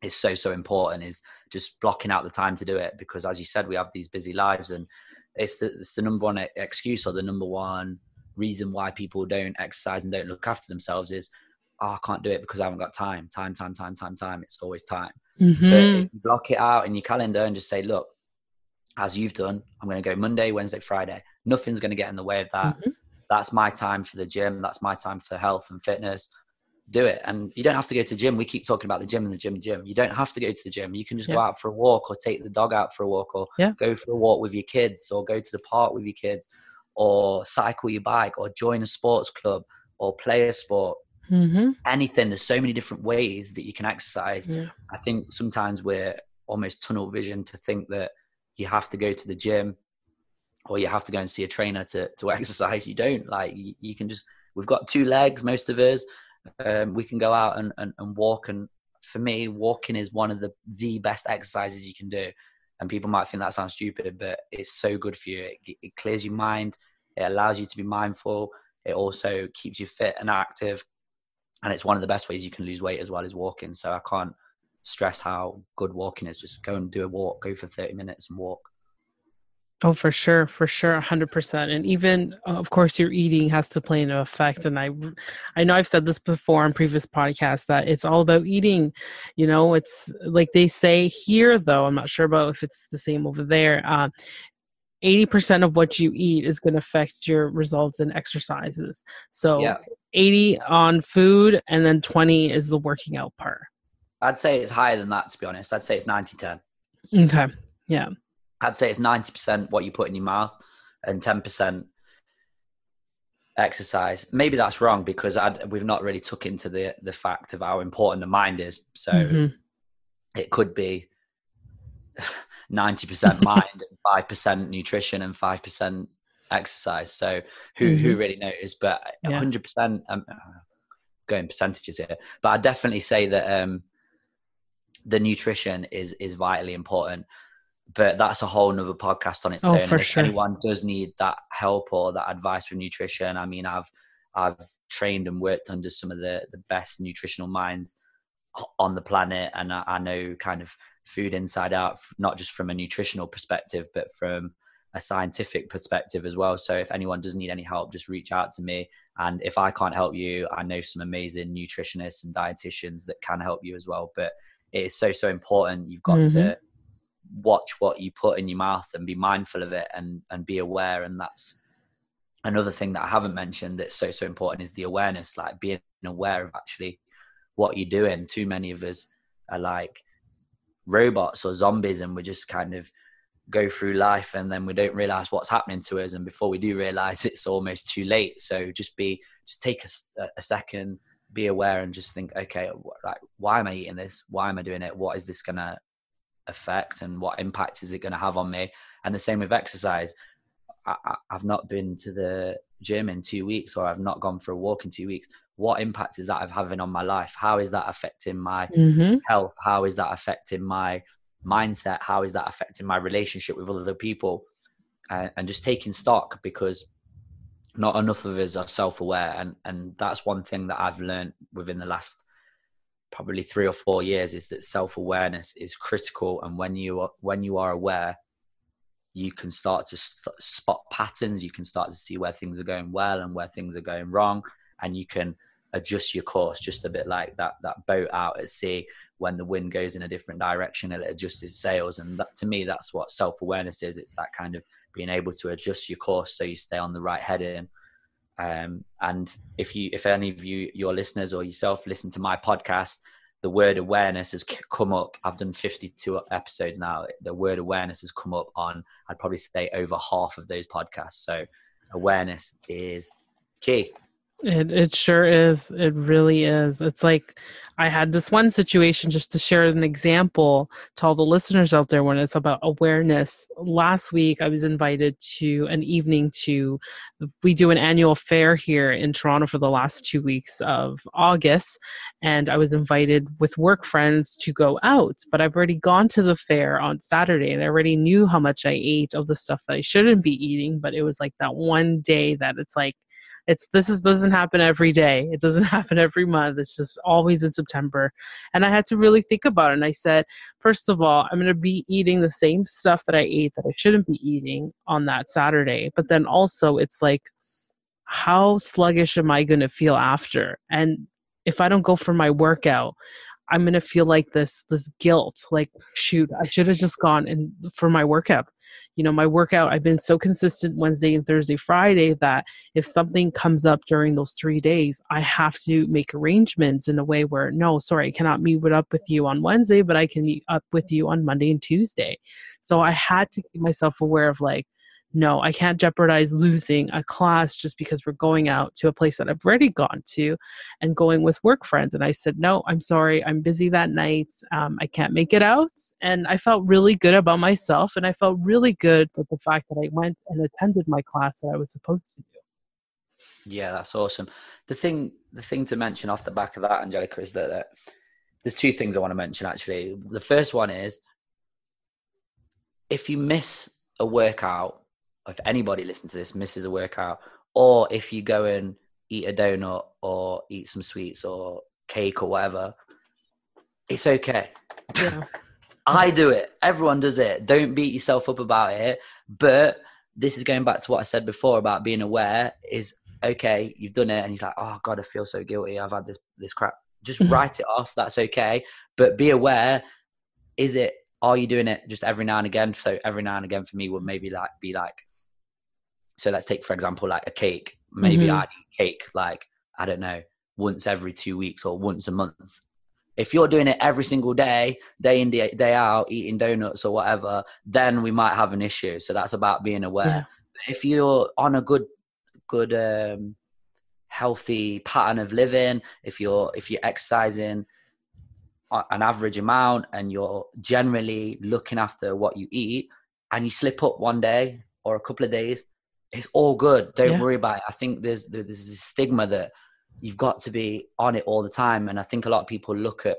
is so so important is just blocking out the time to do it. Because as you said we have these busy lives and it's the, it's the number one excuse or the number one reason why people don't exercise and don't look after themselves is oh, i can't do it because i haven't got time. Time time time time time. It's always time. Mm-hmm. but if you block it out in your calendar and just say look as you've done, I'm going to go Monday, Wednesday, Friday. Nothing's going to get in the way of that. Mm-hmm. That's my time for the gym. That's my time for health and fitness. Do it. And you don't have to go to the gym. We keep talking about the gym and the gym, gym. You don't have to go to the gym. You can just yeah. go out for a walk or take the dog out for a walk or yeah. go for a walk with your kids or go to the park with your kids or cycle your bike or join a sports club or play a sport. Mm-hmm. Anything. There's so many different ways that you can exercise. Yeah. I think sometimes we're almost tunnel vision to think that you have to go to the gym or you have to go and see a trainer to, to exercise. You don't like, you, you can just, we've got two legs, most of us. Um, we can go out and, and, and walk. And for me, walking is one of the, the best exercises you can do. And people might think that sounds stupid, but it's so good for you. It, it clears your mind. It allows you to be mindful. It also keeps you fit and active. And it's one of the best ways you can lose weight as well as walking. So I can't, stress how good walking is. Just go and do a walk, go for 30 minutes and walk. Oh, for sure, for sure, hundred percent. And even, of course, your eating has to play an effect. And I, I know I've said this before on previous podcasts that it's all about eating. You know, it's like they say here, though. I'm not sure about if it's the same over there. Uh, 80% of what you eat is going to affect your results in exercises. So yeah. 80 on food, and then 20 is the working out part. I'd say it's higher than that, to be honest. I'd say it's 90 10. Okay. Yeah. I'd say it's 90% what you put in your mouth and 10% exercise. Maybe that's wrong because I'd, we've not really took into the, the fact of how important the mind is. So mm-hmm. it could be 90% mind, and 5% nutrition, and 5% exercise. So who, mm-hmm. who really knows? But yeah. 100%, um, going percentages here, but I definitely say that um, the nutrition is is vitally important but that's a whole nother podcast on its oh, own. For and if sure. anyone does need that help or that advice for nutrition, I mean, I've I've trained and worked under some of the the best nutritional minds on the planet, and I, I know kind of food inside out, not just from a nutritional perspective, but from a scientific perspective as well. So if anyone does need any help, just reach out to me. And if I can't help you, I know some amazing nutritionists and dietitians that can help you as well. But it is so so important. You've got mm-hmm. to watch what you put in your mouth and be mindful of it and and be aware. And that's another thing that i haven't mentioned that's so so important is the awareness like being aware of actually what you're doing. Too many of us are like robots or zombies and we just kind of go through life and then we don't realize what's happening to us. And before we do realize it's almost too late. So just be just take a, a second be aware and just think, okay, like why am I eating this? Why am I doing it? What is this gonna affect, and what impact is it gonna have on me? And the same with exercise. I, have not been to the gym in two weeks, or I've not gone for a walk in two weeks. What impact is that having on my life? How is that affecting my mm-hmm. health? How is that affecting my mindset? How is that affecting my relationship with other people? Uh, and just taking stock because not enough of us are self-aware and and that's one thing that i've learned within the last probably three or four years is that self-awareness is critical and when you are when you are aware you can start to st- spot patterns you can start to see where things are going well and where things are going wrong and you can adjust your course just a bit like that that boat out at sea when the wind goes in a different direction it adjusts its sails. And that to me that's what self-awareness is. It's that kind of being able to adjust your course so you stay on the right heading. Um, and if you if any of you your listeners or yourself listen to my podcast the word awareness has come up. I've done 52 episodes now. The word awareness has come up on i'd probably say over half of those podcasts. So awareness is key It it sure is. It really is. It's like I had this one situation just to share an example to all the listeners out there when it's about awareness. Last week, I was invited to an evening to, we do an annual fair here in Toronto for the last two weeks of August. And I was invited with work friends to go out. But I've already gone to the fair on Saturday and I already knew how much I ate of the stuff that I shouldn't be eating. But it was like that one day that it's like, it's this is doesn't happen every day. It doesn't happen every month. It's just always in september. And i had to really think about it and i said first of all i'm going to be eating the same stuff that i ate that i shouldn't be eating on that saturday. But then also it's like how sluggish am i going to feel after? And if i don't go for my workout i'm going to feel like this this guilt like shoot i should have just gone and for my workout you know my workout i've been so consistent wednesday and thursday friday that if something comes up during those three days i have to make arrangements in a way where no sorry i cannot meet up with you on wednesday but i can meet up with you on monday and tuesday. So i had to keep myself aware of like no, I can't jeopardize losing a class just because we're going out to a place that I've already gone to and going with work friends. And I said, no, I'm sorry, I'm busy that night. Um, I can't make it out. And I felt really good about myself. And I felt really good with the fact that I went and attended my class that I was supposed to do. Yeah, that's awesome. The thing, the thing to mention off the back of that, Angelica, is that, that there's two things I want to mention actually. The first one is if you miss a workout if anybody listens to this misses a workout, or if you go and eat a donut or eat some sweets or cake or whatever, it's okay. Yeah. I do it. Everyone does it. Don't beat yourself up about it. But this is going back to what I said before about being aware is okay, you've done it and you're like, oh God, I feel so guilty. I've had this this crap. Just mm-hmm. write it off. That's okay. But be aware, is it are you doing it just every now and again? So every now and again for me would maybe like be like so let's take for example like a cake maybe mm-hmm. i eat cake like i don't know once every two weeks or once a month if you're doing it every single day day in day, day out eating donuts or whatever then we might have an issue so that's about being aware yeah. if you're on a good good um healthy pattern of living if you're if you're exercising an average amount and you're generally looking after what you eat and you slip up one day or a couple of days it's all good. Don't yeah. worry about it. I think there's there's this stigma that you've got to be on it all the time, and I think a lot of people look at,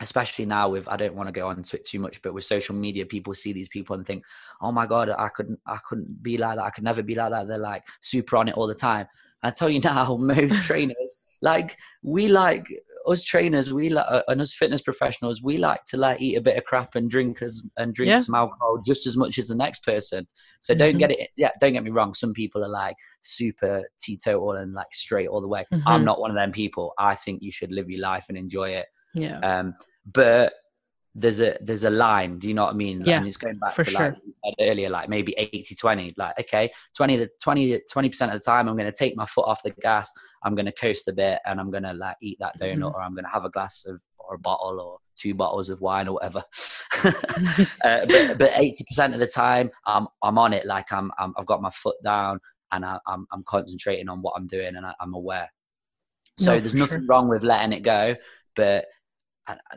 especially now with I don't want to go on to it too much, but with social media, people see these people and think, oh my god, I couldn't I couldn't be like that. I could never be like that. They're like super on it all the time. And I tell you now, most trainers like we like us trainers, we like, uh, and us fitness professionals, we like to like eat a bit of crap and drink as and drink yeah. some alcohol just as much as the next person. So mm-hmm. don't get it. Yeah, don't get me wrong. Some people are like super teetotal and like straight all the way. Mm-hmm. I'm not one of them people. I think you should live your life and enjoy it. Yeah. Um, but there's a there's a line do you know what i mean like, yeah it's going back to sure. like you said earlier like maybe 80 20 like okay 20 the 20 20 percent of the time i'm going to take my foot off the gas i'm going to coast a bit and i'm going to like eat that donut mm-hmm. or i'm going to have a glass of or a bottle or two bottles of wine or whatever uh, but, but 80 percent of the time i'm i'm on it like i'm, i have got my foot down and I, am I'm, I'm concentrating on what i'm doing and I, am aware so no, there's nothing sure. wrong with letting it go but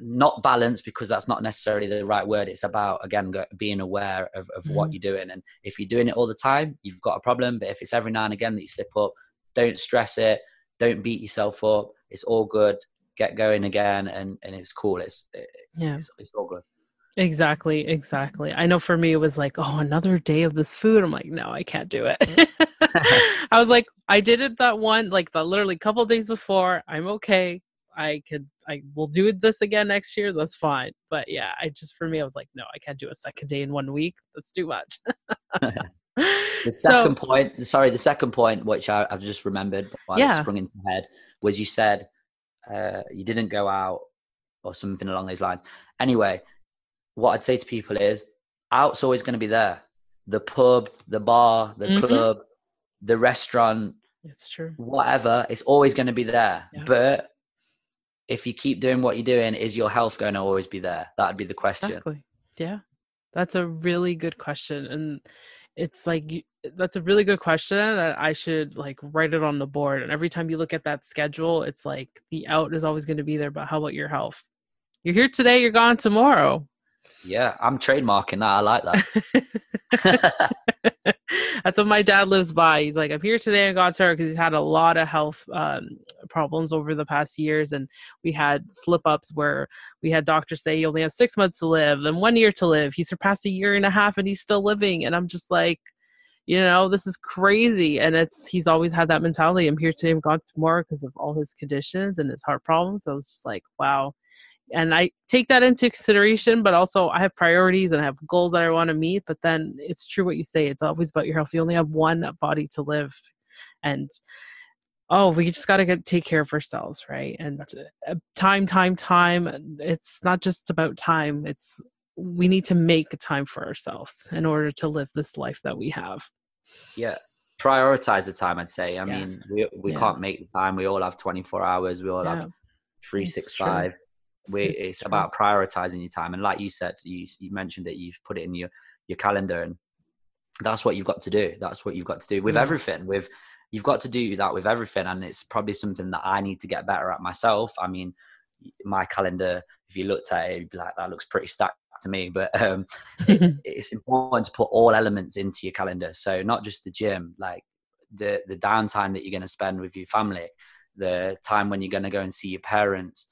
not balance because that's not necessarily the right word. It's about again being aware of, of mm. what you're doing. And if you're doing it all the time you've got a problem. But if it's every now and again that you slip up don't stress it. Don't beat yourself up. It's all good. Get going again and and it's cool. It's yeah. it's, it's all good. Exactly exactly. I know for me it was like oh another day of this food. I'm like no i can't do it. I was like i did it that one like the literally couple days before. I'm okay I could I will do this again next year. That's fine. But yeah, I just for me I was like, no, I can't do a second day in one week. That's too much. the second so, point, sorry, the second point, which I, have just remembered, while yeah. sprung into my head, was you said uh, you didn't go out or something along those lines. Anyway, what I'd say to people is, out's always going to be there. The pub, the bar, the mm-hmm. club, the restaurant. It's true. Whatever, it's always going to be there. Yeah. But if you keep doing what you're doing, is your health going to always be there? That'd be the question. Exactly. Yeah. That's a really good question. And it's like that's a really good question that I should like write it on the board. And every time you look at that schedule, it's like the out is always going to be there. But how about your health? You're here today, you're gone tomorrow. Yeah, I'm trademarking that. I like that. That's what my dad lives by. He's like, I'm here today and God's her because he's had a lot of health um, problems over the past years. And we had slip ups where we had doctors say he only has six months to live and one year to live. He surpassed a year and a half and he's still living. And I'm just like, you know, this is crazy. And it's, he's always had that mentality. I'm here today and gone tomorrow because of all his conditions and his heart problems. So I was just like, wow and I take that into consideration, but also I have priorities and I have goals that I want to meet. But then it's true what you say, it's always about your health. You only have one body to live. And oh, we just got to get take care of ourselves, right? And uh, time, time, time. It's not just about time. It's we need to make time for ourselves in order to live this life that we have. Yeah, prioritize the time. I'd say. I yeah. mean, we we yeah. can't make the time. We all have twenty four hours. We all yeah. have three six five we it's, it's about prioritizing your time and like you said you, you mentioned that you've put it in your your calendar and that's what you've got to do. That's what you've got to do with everything with you've got to do that with everything and it's probably something that i need to get better at myself. I mean my calendar if you looked at it like that looks pretty stacked to me but um, it, it's important to put all elements into your calendar. So not just the gym like the the downtime that you're going to spend with your family the time when you're going to go and see your parents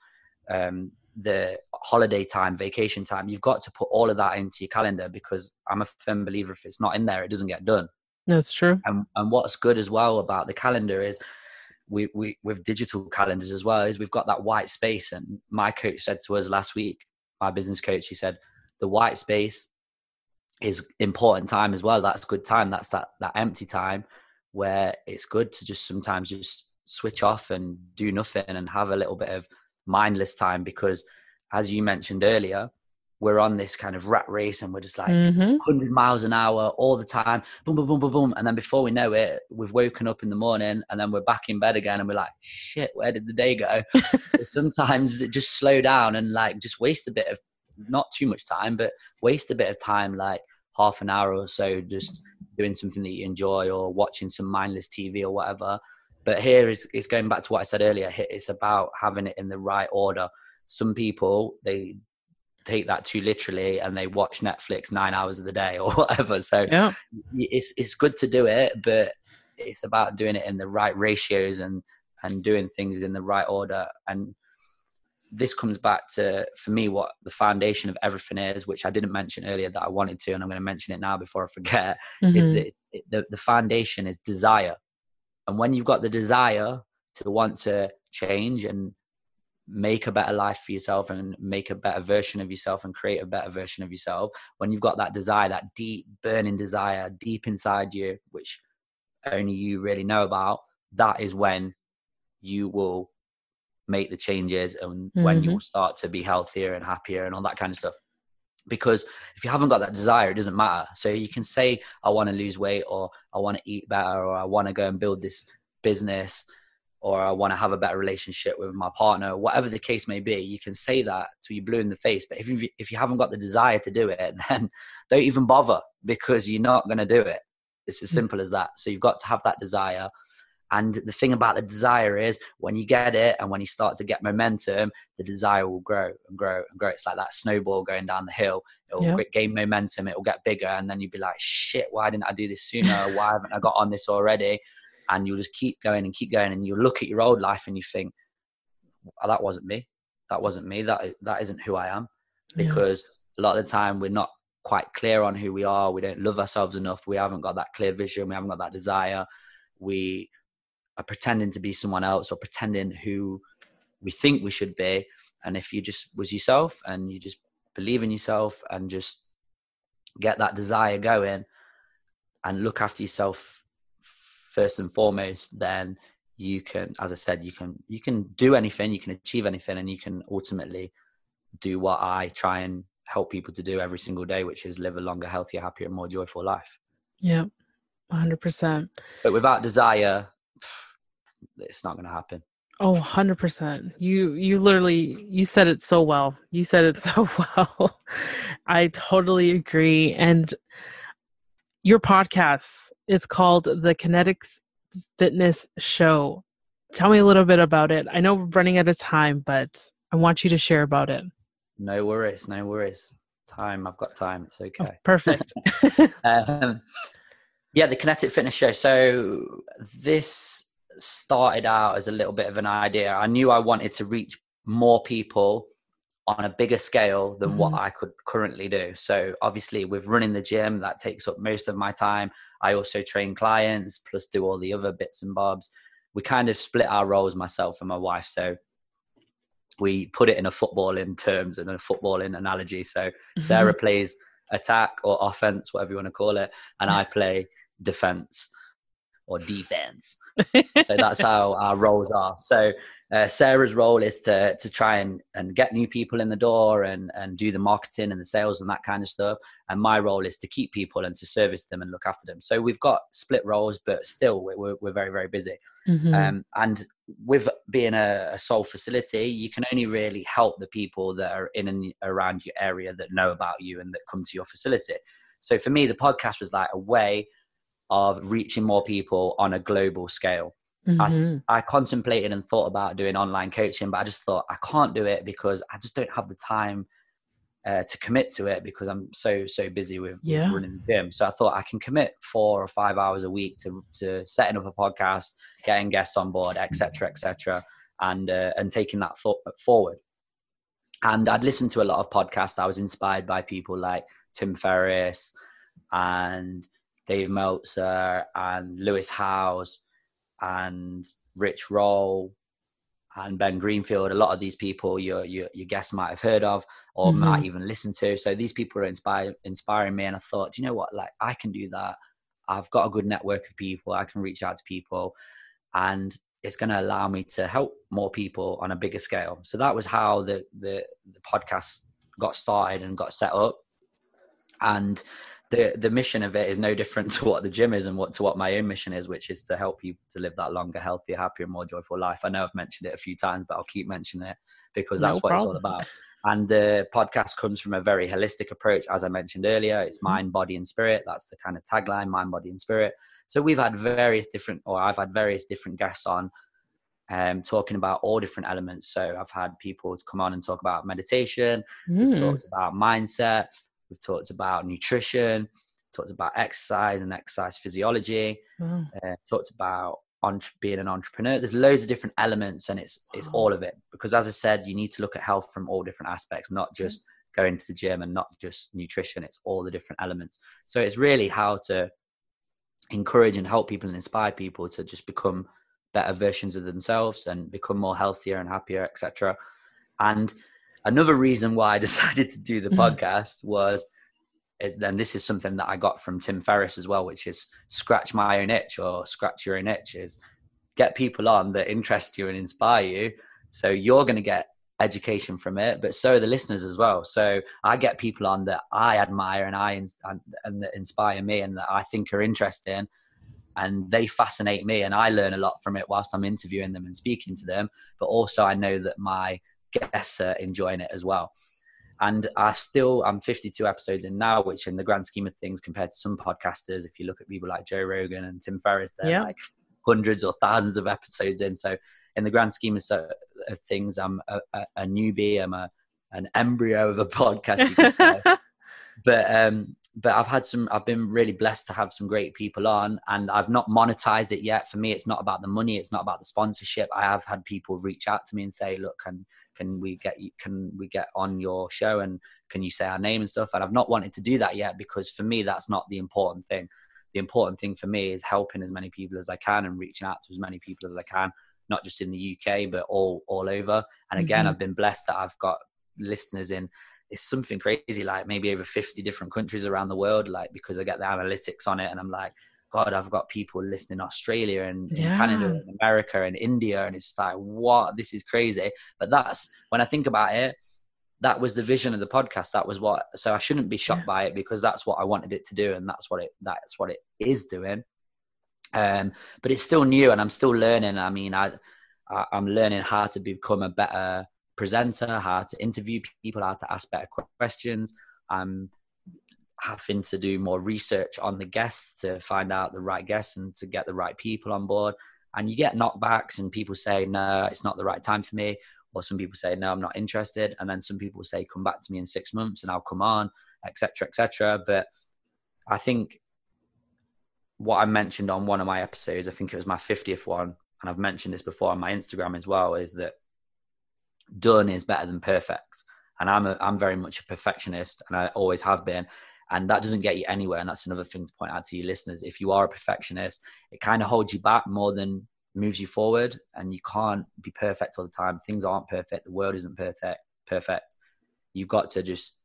um, the holiday time, vacation time, you've got to put all of that into your calendar because I'm a firm believer if it's not in there, it doesn't get done. That's true. And and what's good as well about the calendar is we, we with digital calendars as well is we've got that white space. And my coach said to us last week, my business coach, he said, the white space is important time as well. That's good time. That's that that empty time where it's good to just sometimes just switch off and do nothing and have a little bit of mindless time because as you mentioned earlier we're on this kind of rat race and we're just like mm-hmm. 100 miles an hour all the time. Boom boom boom boom boom. And then before we know it we've woken up in the morning and then we're back in bed again and we're like shit where did the day go? Sometimes it just slow down and like just waste a bit of not too much time but waste a bit of time like half an hour or so just doing something that you enjoy or watching some mindless tv or whatever but here is it's going back to what I said earlier. It's about having it in the right order. Some people they take that too literally and they watch Netflix nine hours of the day or whatever. So yeah. it's it's good to do it, but it's about doing it in the right ratios and and doing things in the right order. And this comes back to for me what the foundation of everything is, which I didn't mention earlier that I wanted to, and I'm going to mention it now before I forget. Mm-hmm. Is that the the foundation is desire and when you've got the desire to want to change and make a better life for yourself and make a better version of yourself and create a better version of yourself, when you've got that desire, that deep burning desire deep inside you, which only you really know about, that is when you will make the changes and mm-hmm. when you will start to be healthier and happier and all that kind of stuff because if you haven't got that desire, it doesn't matter. So you can say, I want to lose weight, or I want to eat better, or I want to go and build this business, or I want to have a better relationship with my partner, whatever the case may be. You can say that to you blue in the face. But if you if you haven't got the desire to do it, then don't even bother because you're not going to do it. It's as mm. simple as that. So you've got to have that desire. And the thing about the desire is when you get it and when you start to get momentum, the desire will grow and grow and grow. It's like that snowball going down the hill. It'll yeah. gain momentum, it'll get bigger, and then you'll be like, shit, why didn't I do this sooner? why haven't I got on this already? And you'll just keep going and keep going, and you'll look at your old life and you think, oh, that wasn't me. That wasn't me. That that isn't who I am. Because yeah. a lot of the time we're not quite clear on who we are. We don't love ourselves enough. We haven't got that clear vision. We haven't got that desire. We are pretending to be someone else or pretending who we think we should be. And if you just was yourself and you just believe in yourself and just get that desire going and look after yourself first and foremost, then you can, as I said, you can you can do anything, you can achieve anything, and you can ultimately do what I try and help people to do every single day, which is live a longer, healthier, happier, more joyful life. Yeah, hundred percent. But without desire, it's not going to happen. Oh, 100%. You you literally you said it so well. You said it so well. I totally agree and your podcast is called the Kinetics Fitness Show. Tell me a little bit about it. I know we're running out of time, but I want you to share about it. No worries, no worries. Time, I've got time. It's oh, okay. Oh, perfect. um, yeah, the Kinetik Fitness Show. So this started out as a little bit of an idea. I knew I wanted to reach more people on a bigger scale than mm-hmm. what I could currently do. So obviously with running the gym, that takes up most of my time. I also train clients plus do all the other bits and bobs. We kind of split our roles, myself and my wife. So we put it in a footballing terms and a footballing analogy. So mm-hmm. Sarah plays attack or offense, whatever you want to call it, and I play defense or defense. so that's how our roles are. So uh, Sarah's role is to to try and, and get new people in the door and and do the marketing and the sales and that kind of stuff. And my role is to keep people and to service them and look after them. So we've got split roles, but still we're we're very very busy. Mm-hmm. Um, and with being a, a sole facility, you can only really help the people that are in and around your area that know about you and that come to your facility. So for me, the podcast was like a way of reaching more people on a global scale. Mm-hmm. I, I contemplated and thought about doing online coaching, but I just thought I can't do it because I just don't have the time uh, to commit to it because I'm so so busy with, yeah. with, running the gym. So I thought I can commit four or five hours a week to to setting up a podcast, getting guests on board, etc., etc., and uh, and taking that thought forward. And I'd listened to a lot of podcasts. I was inspired by people like Tim Ferriss and Dave Meltzer and Lewis Howes and Rich Roll and Ben Greenfield. A lot of these people your your, your guests might have heard of or mm-hmm. might even listen to. So these people are inspired inspiring me, and I thought, you know what, like I can do that. I've got a good network of people. I can reach out to people, and it's going to allow me to help more people on a bigger scale. So that was how the the, the podcast got started and got set up, and the the mission of it is no different to what the gym is and what to what my own mission is, which is to help you to live that longer, healthier, happier, more joyful life. I know I've mentioned it a few times, but I'll keep mentioning it because that's what it's all about. And the podcast comes from a very holistic approach, as I mentioned earlier. It's mm-hmm. mind, body, and spirit. That's the kind of tagline: mind, body, and spirit. So we've had various different, or I've had various different guests on um, talking about all different elements. So I've had people to come on and talk about meditation, mm. we've talked about mindset, We've talked about nutrition, talked about exercise and exercise physiology, uh, talked about being an entrepreneur. There's loads of different elements, and it's it's all of it. Because as I said, you need to look at health from all different aspects, not just going to the gym and not just nutrition. It's all the different elements. So it's really how to encourage and help people and inspire people to just become better versions of themselves and become more healthier and happier, etc. And another reason why I decided to do the mm-hmm. podcast was, and this is something that I got from Tim Ferriss as well, which is scratch my own itch or scratch your own itch is get people on that interest you and inspire you. So you're going to get education from it, but so are the listeners as well. So I get people on that I admire and I and, and that inspire me and that I think are interesting, and they fascinate me, and I learn a lot from it whilst I'm interviewing them and speaking to them. But also I know that my guests are enjoying it as well. And I still, I'm 52 episodes in now, which in the grand scheme of things, compared to some podcasters, if you look at people like Joe Rogan and Tim Ferriss, they're yeah. like hundreds or thousands of episodes in. So in the grand scheme of, things, I'm a, a, newbie. I'm a, an embryo of a podcast, you could say. but um, but I've had some. I've been really blessed to have some great people on, and I've not monetized it yet. For me, it's not about the money. It's not about the sponsorship. I have had people reach out to me and say, "Look, can can we get you? Can we get on your show? And can you say our name and stuff?" And I've not wanted to do that yet because for me, that's not the important thing. The important thing for me is helping as many people as I can and reaching out to as many people as I can, not just in the UK but all all over. And again, mm-hmm. I've been blessed that I've got listeners in it's something crazy, like maybe over 50 different countries around the world, like because I get the analytics on it and I'm like, God, I've got people listening in Australia and yeah. in Canada and America and India. And it's just like, what? This is crazy. But that's when I think about it, that was the vision of the podcast. That was what, so I shouldn't be shocked yeah. by it because that's what I wanted it to do. And that's what it, that's what it is doing. Um, but it's still new and I'm still learning. I mean, I, I I'm learning how to become a better presenter, how to interview people, how to ask better questions. I'm having to do more research on the guests to find out the right guests and to get the right people on board. And you get knockbacks, and people say, no, it's not the right time for me. Or some people say, no, I'm not interested. And then some people say, come back to me in six months and I'll come on, etc., etc. But I think what I mentioned on one of my episodes, I think it was my 50th one, and I've mentioned this before on my Instagram as well, is that done is better than perfect. And I'm a, I'm very much a perfectionist, and I always have been. And that doesn't get you anywhere. And that's another thing to point out to your listeners. If you are a perfectionist, it kind of holds you back more than moves you forward. And you can't be perfect all the time. Things aren't perfect. The world isn't perfect. Perfect. You've got to just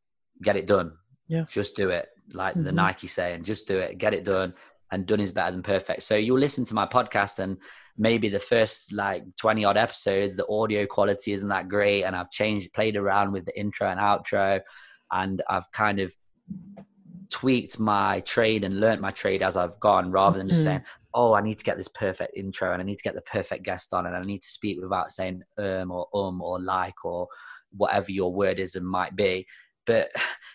get it done. Yeah. Just do it. Like Mhm. the Nike saying, just do it, get it done. And done is better than perfect. So you'll listen to my podcast and maybe the first like 20 odd episodes, the audio quality isn't that great. And I've changed, played around with the intro and outro. And I've kind of tweaked my trade and learnt my trade as I've gone rather than just Mhm. saying, oh, I need to get this perfect intro and I need to get the perfect guest on and I need to speak without saying um or um or like or whatever your word is and might be. But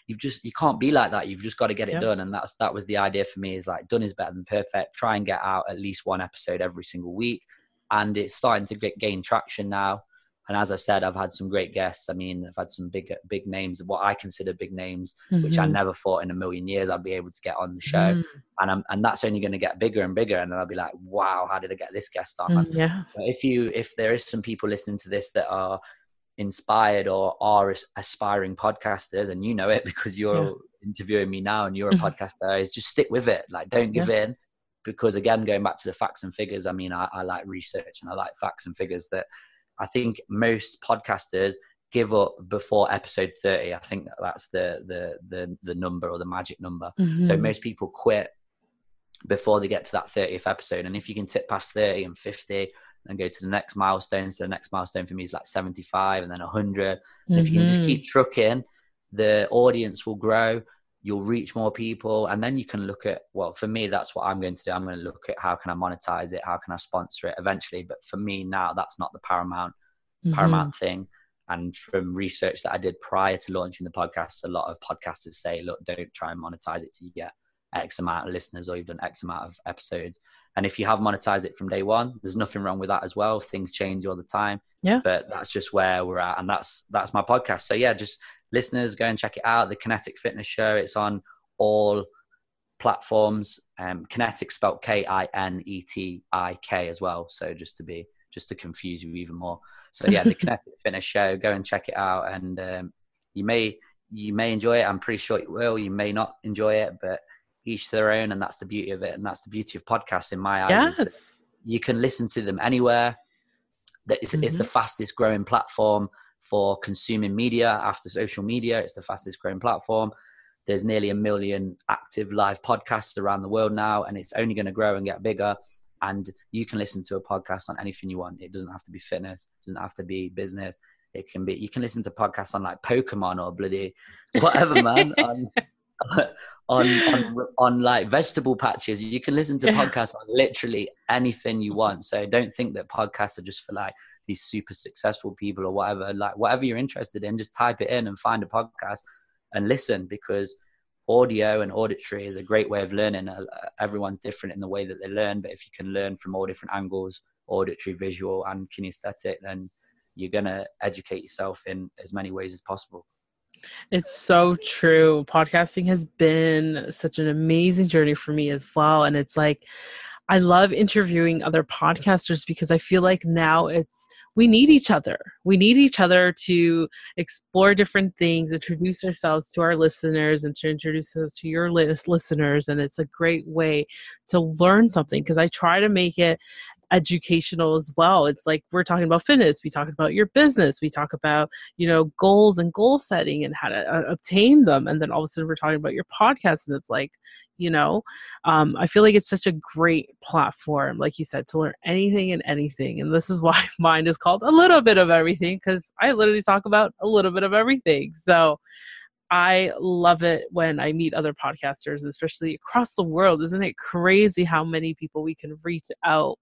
you've just you can't be like that. You've just got to get it Yeah. done. And that's that was the idea for me is like done is better than perfect. Try and get out at least one episode every single week. And it's starting to get, gain traction now. And as I said, I've had some great guests. I mean, I've had some big big names, what I consider big names, which I Mhm. never thought in a million years I'd be able to get on the show. Mm, And I'm, and that's only going to get bigger and bigger. And then I'll be like, wow, how did I get this guest on? mm, yeah. But if you if there is some people listening to this that are inspired or are aspiring podcasters and you know it because you're Yeah. interviewing me now and you're a Mhm. podcaster is just stick with it like don't give in because again going back to the facts and figures i mean I, I like research and i like facts and figures that i think most podcasters give up before episode 30 i think that's the the the, the number or the magic number so Mhm. most people quit before they get to that 30th episode. And if you can tip past 30 and 50 and go to the next milestone, so the next milestone for me is like 75 and then 100. And if you can just Mhm. keep trucking, the audience will grow. You'll reach more people, and then you can look at. Well, for me, that's what I'm going to do. I'm going to look at how can I monetize it, how can I sponsor it eventually. But for me now, that's not the paramount Mhm. paramount thing. And from research that I did prior to launching the podcast, a lot of podcasters say, look, don't try and monetize it till you get X amount of listeners or you've done X amount of episodes. And if you have monetized it from day one, there's nothing wrong with that as well. Things change all the time. Yeah. But that's just where we're at. And that's that's my podcast. So yeah, just listeners, go and check it out. The Kinetik Fitness Show. It's on all platforms. Um, Kinetik spelled K I N E T I K as well. So just to be just to confuse you even more. So yeah, the Kinetik Fitness Show. Go and check it out, and um, you may you may enjoy it. I'm pretty sure you will. You may not enjoy it, but each their own, and that's the beauty of it, and that's the beauty of podcasts in my eyes. Yes. you can listen to them anywhere. That it's, it's the mm-hmm. fastest growing platform for consuming media after social media. It's the fastest growing platform. There's nearly a million active live podcasts around the world now, and it's only going to grow and get bigger. And you can listen to a podcast on anything you want. It doesn't have to be fitness. It doesn't have to be business. It can be. You can listen to podcasts on like Pokemon or bloody whatever, man. on, on on on like vegetable patches. You can listen to podcasts on literally anything you want. So don't think that podcasts are just for like these super successful people or whatever. Like whatever you're interested in, just type it in and find a podcast and listen because audio and auditory is a great way of learning. Uh, Everyone's different in the way that they learn, but if you can learn from all different angles, auditory, visual, and kinesthetic, then you're gonna educate yourself in as many ways as possible. It's so true. Podcasting has been such an amazing journey for me as well. And it's like, I love interviewing other podcasters because I feel like now it's, we need each other. We need each other to explore different things, introduce ourselves to our listeners, and to introduce us to your lis- listeners. And it's a great way to learn something because I try to make it educational as well. It's like we're talking about fitness, we talk about your business, we talk about you know goals and goal setting and how to uh, obtain them and then all of a sudden we're talking about your podcast and it's like you know um, i feel like it's such a great platform like you said to learn anything and anything and this is why mine is called a little bit of everything because i literally talk about a little bit of everything so I love it when I meet other podcasters, especially across the world. Isn't it crazy how many people we can reach out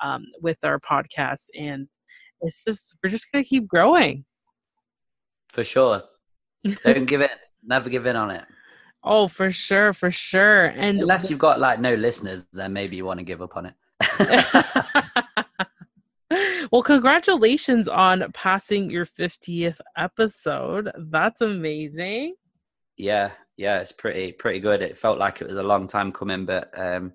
um, with our podcast? And it's just, we're just going to keep growing. For sure. Don't give in. Never give in on it. Oh, for sure, for sure. And unless you've got like no listeners, then maybe you want to give up on it. well, congratulations on passing your 50th episode. That's amazing. Yeah, yeah, it's pretty pretty good. It felt like it was a long time coming, but um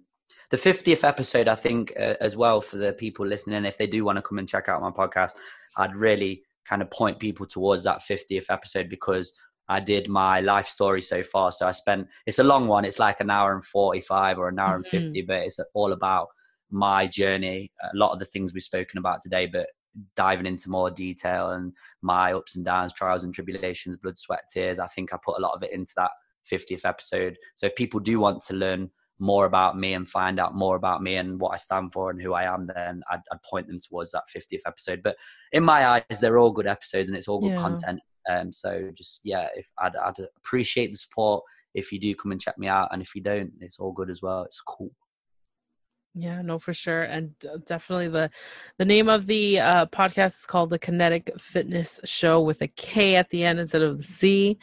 the 50th episode I think uh, as well for the people listening if they do want to come and check out my podcast, I'd really kind of point people towards that 50th episode because I did my life story so far. So I spent, it's a long one. It's like an hour and 45 or an hour mm-hmm. and 50, but it's all about my journey. A lot of the things we've spoken about today, but diving into more detail and my ups and downs, trials and tribulations, blood, sweat, tears. I think I put a lot of it into that 50th episode. So if people do want to learn more about me and find out more about me and what I stand for and who I am, then I'd, I'd point them towards that 50th episode. But in my eyes, they're all good episodes and it's all good yeah. content. Um, so just yeah, if I'd, I'd appreciate the support if you do come and check me out, and if you don't, it's all good as well. It's cool. Yeah, no, for sure, and definitely the the name of the uh, podcast is called the Kinetik Fitness Show with a K at the end instead of the C.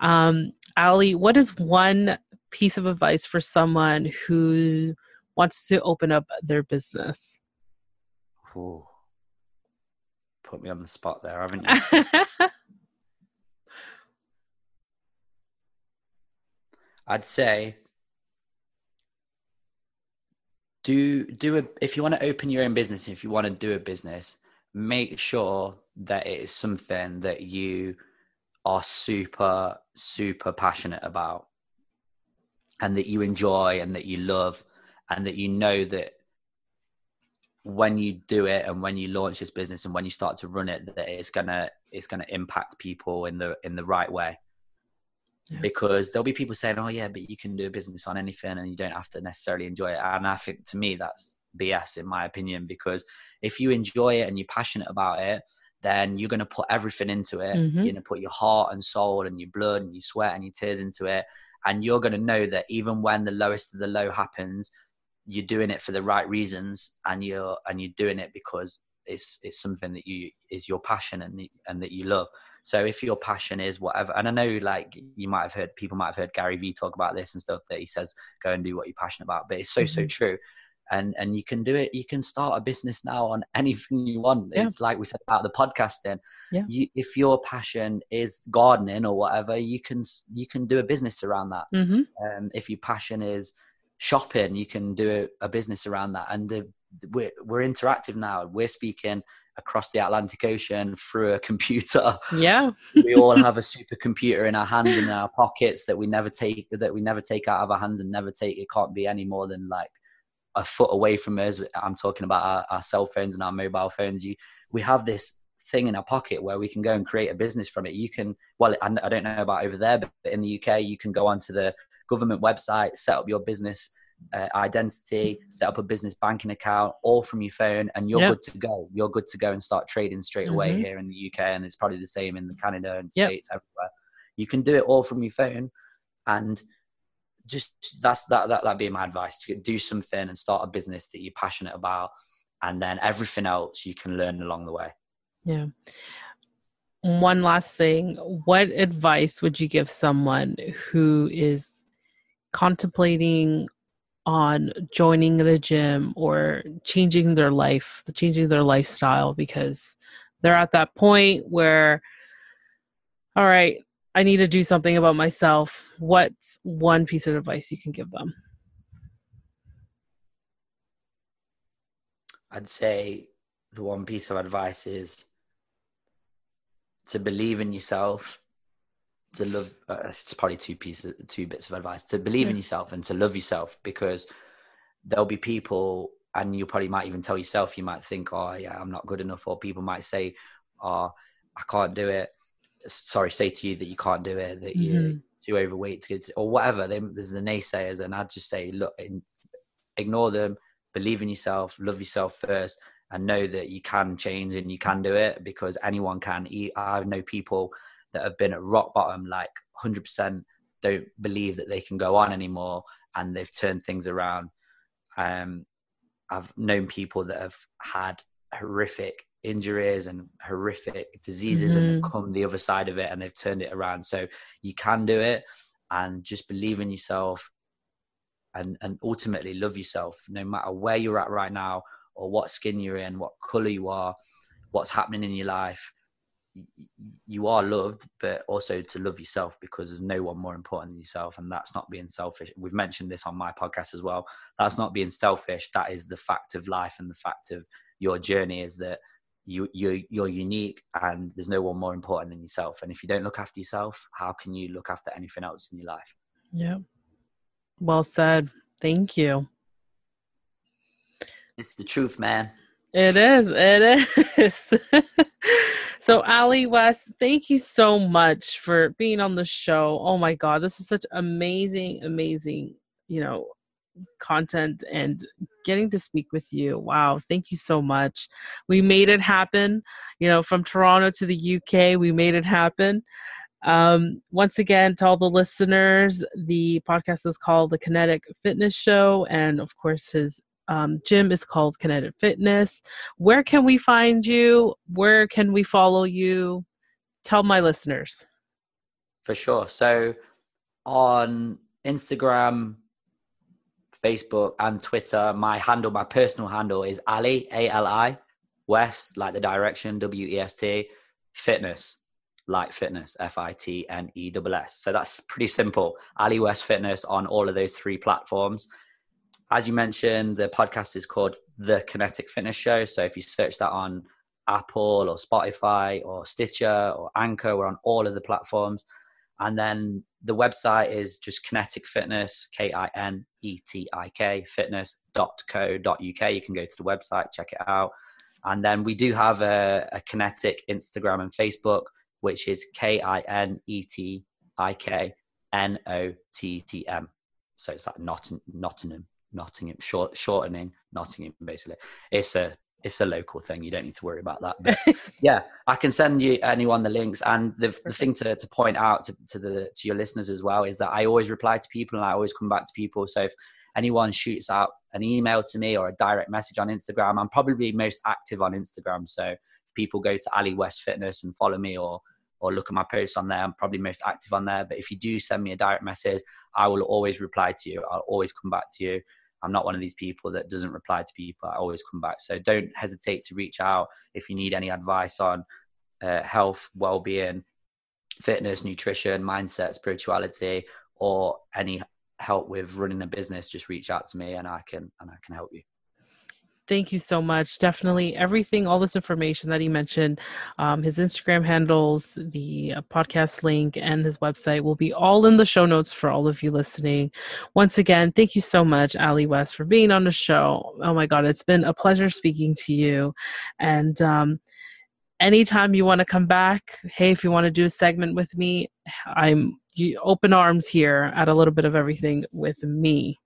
Um, Ali, what is one piece of advice for someone who wants to open up their business? Ooh. Put me on the spot there, haven't you? I'd say do do a if you want to open your own business, if you want to do a business, make sure that it is something that you are super super passionate about and that you enjoy and that you love and that you know that when you do it and when you launch this business and when you start to run it that it's gonna it's gonna impact people in the in the right way yeah. because there'll be people saying, "Oh yeah, but you can do a business on anything, and you don't have to necessarily enjoy it." And I think to me that's BS in my opinion because if you enjoy it and you're passionate about it, then you're going to put everything into it. Mm-hmm. You're going to put your heart and soul and your blood and your sweat and your tears into it, and you're going to know that even when the lowest of the low happens, you're doing it for the right reasons, and you're and you're doing it because it's it's something that you is your passion and and that you love. So if your passion is whatever, and I know like you might have heard people might have heard Gary Vee talk about this and stuff that he says go and do what you're passionate about, but it's so mm-hmm. so true. And and you can do it. You can start a business now on anything you want. Yeah. It's like we said about the podcasting. Yeah. You, if your passion is gardening or whatever, you can you can do a business around that. Mm-hmm. Um, if your passion is shopping, you can do a, a business around that. And the, we're we're interactive now. We're speaking across the Atlantic Ocean through a computer. Yeah. we all have a supercomputer in our hands and in our pockets that we never take that we never take out of our hands and never take it can't be any more than like a foot away from us. I'm talking about our, our cell phones and our mobile phones. You we have this thing in our pocket where we can go and create a business from it. You can well I, I don't know about over there, but in the UK you can go onto the government website, set up your business uh, identity, set up a business banking account, all from your phone, and you're yep. good to go. You're good to go and start trading straight away mm-hmm. here in the UK, and it's probably the same in the Canada and yep. states everywhere. You can do it all from your phone, and just that's that that that be my advice to do something and start a business that you're passionate about, and then everything else you can learn along the way. Yeah. One last thing, what advice would you give someone who is contemplating on joining the gym or changing their life, changing their lifestyle because they're at that point where, all right, I need to do something about myself. What's one piece of advice you can give them? I'd say the one piece of advice is to believe in yourself to love uh, it's probably two pieces two bits of advice to believe in yourself and to love yourself because there'll be people and you probably might even tell yourself you might think oh yeah i'm not good enough or people might say oh i can't do it sorry say to you that you can't do it that mm-hmm. you're too overweight to get to, or whatever there's the naysayers and i'd just say look ignore them believe in yourself love yourself first and know that you can change and you can do it because anyone can eat. i know people that have been at rock bottom, like 100% don't believe that they can go on anymore, and they've turned things around. Um, I've known people that have had horrific injuries and horrific diseases mm-hmm. and they've come the other side of it and they've turned it around. So you can do it. and just believe in yourself and and ultimately love yourself no matter where you're at right now or what skin you're in what color you are what's happening in your life you are loved but also to love yourself because there's no one more important than yourself and that's not being selfish. We've mentioned this on my podcast as well. That's not being selfish. That is the fact of life and the fact of your journey is that you you you're unique and there's no one more important than yourself. And if you don't look after yourself how can you look after anything else in your life? Yeah well said. Thank you. It's the truth man. It is. It is so ali west thank you so much for being on the show oh my god this is such amazing amazing you know content and getting to speak with you. Wow, thank you so much. We made it happen. You know, from Toronto to the UK, we made it happen. Um, once again, to all the listeners, the podcast is called The Kinetik Fitness Show, and of course, his um, gym is called Kinetik Fitness. Where can we find you? Where can we follow you? Tell my listeners. For sure. So on Instagram, Facebook, and Twitter. My handle, my personal handle is Ali, A L I, West, like the direction, W E S T, fitness, like fitness, F I T N E S S. So that's pretty simple. Ali West Fitness on all of those three platforms. As you mentioned, the podcast is called The Kinetik Fitness Show. So if you search that on Apple or Spotify or Stitcher or Anchor, we're on all of the platforms. And then the website is just Kinetik Fitness, K I N E T I K, fitness.co.uk. You can go to the website, check it out. And then we do have a, a Kinetik Instagram and Facebook, which is K I N E T I K N O T T M. So it's like Notting, Nottingham, Nottingham, short, shortening Nottingham, basically. It's a it's a local thing. You don't need to worry about that. But yeah, I can send you anyone the links. And the, the thing to, to point out to, to the to your listeners as well is that I always reply to people and I always come back to people. So if anyone shoots out an email to me or a direct message on Instagram, I'm probably most active on Instagram. So if people go to Ali West Fitness and follow me or or look at my posts on there, I'm probably most active on there. But if you do send me a direct message, I will always reply to you. I'll always come back to you. I'm not one of these people that doesn't reply to people. I always come back. So don't hesitate to reach out if you need any advice on uh, health, well-being, fitness, nutrition, mindset, spirituality, or any help with running a business. Just reach out to me, and I can and I can help you. Thank you so much. Definitely everything, all this information that he mentioned, um, his Instagram handles, the uh, podcast link, and his website will be all in the show notes for all of you listening. Once again, thank you so much, Ali West, for being on the show. Oh my God, it's been a pleasure speaking to you. And um, anytime you want to come back, hey, if you want to do a segment with me, I'm you, open arms here at a little bit of everything with me.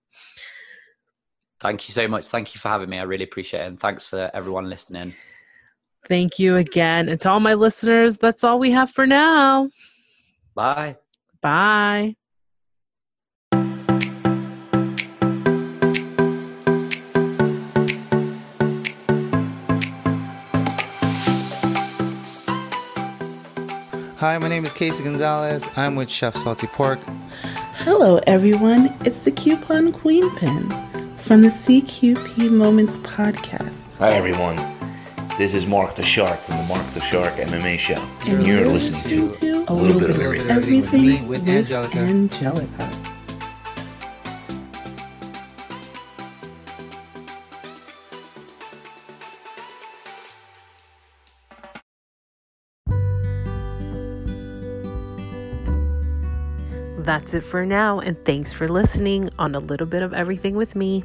Thank you so much. Thank you for having me. I really appreciate it. And thanks for everyone listening. Thank you again. And to all my listeners, that's all we have for now. Bye. Bye. Hi, my name is Casey Gonzalez. I'm with Chef Salty Pork. Hello, everyone. It's the Coupon Queen Pin from the CQP Moments podcast. Hi, everyone. This is Mark the Shark from the Mark the Shark MMA show. And, and you're, you're listening, listening, to, a little, bit, of everything, everything with, with Angelica. Angelica. That's it for now, and thanks for listening on a little bit of everything with me.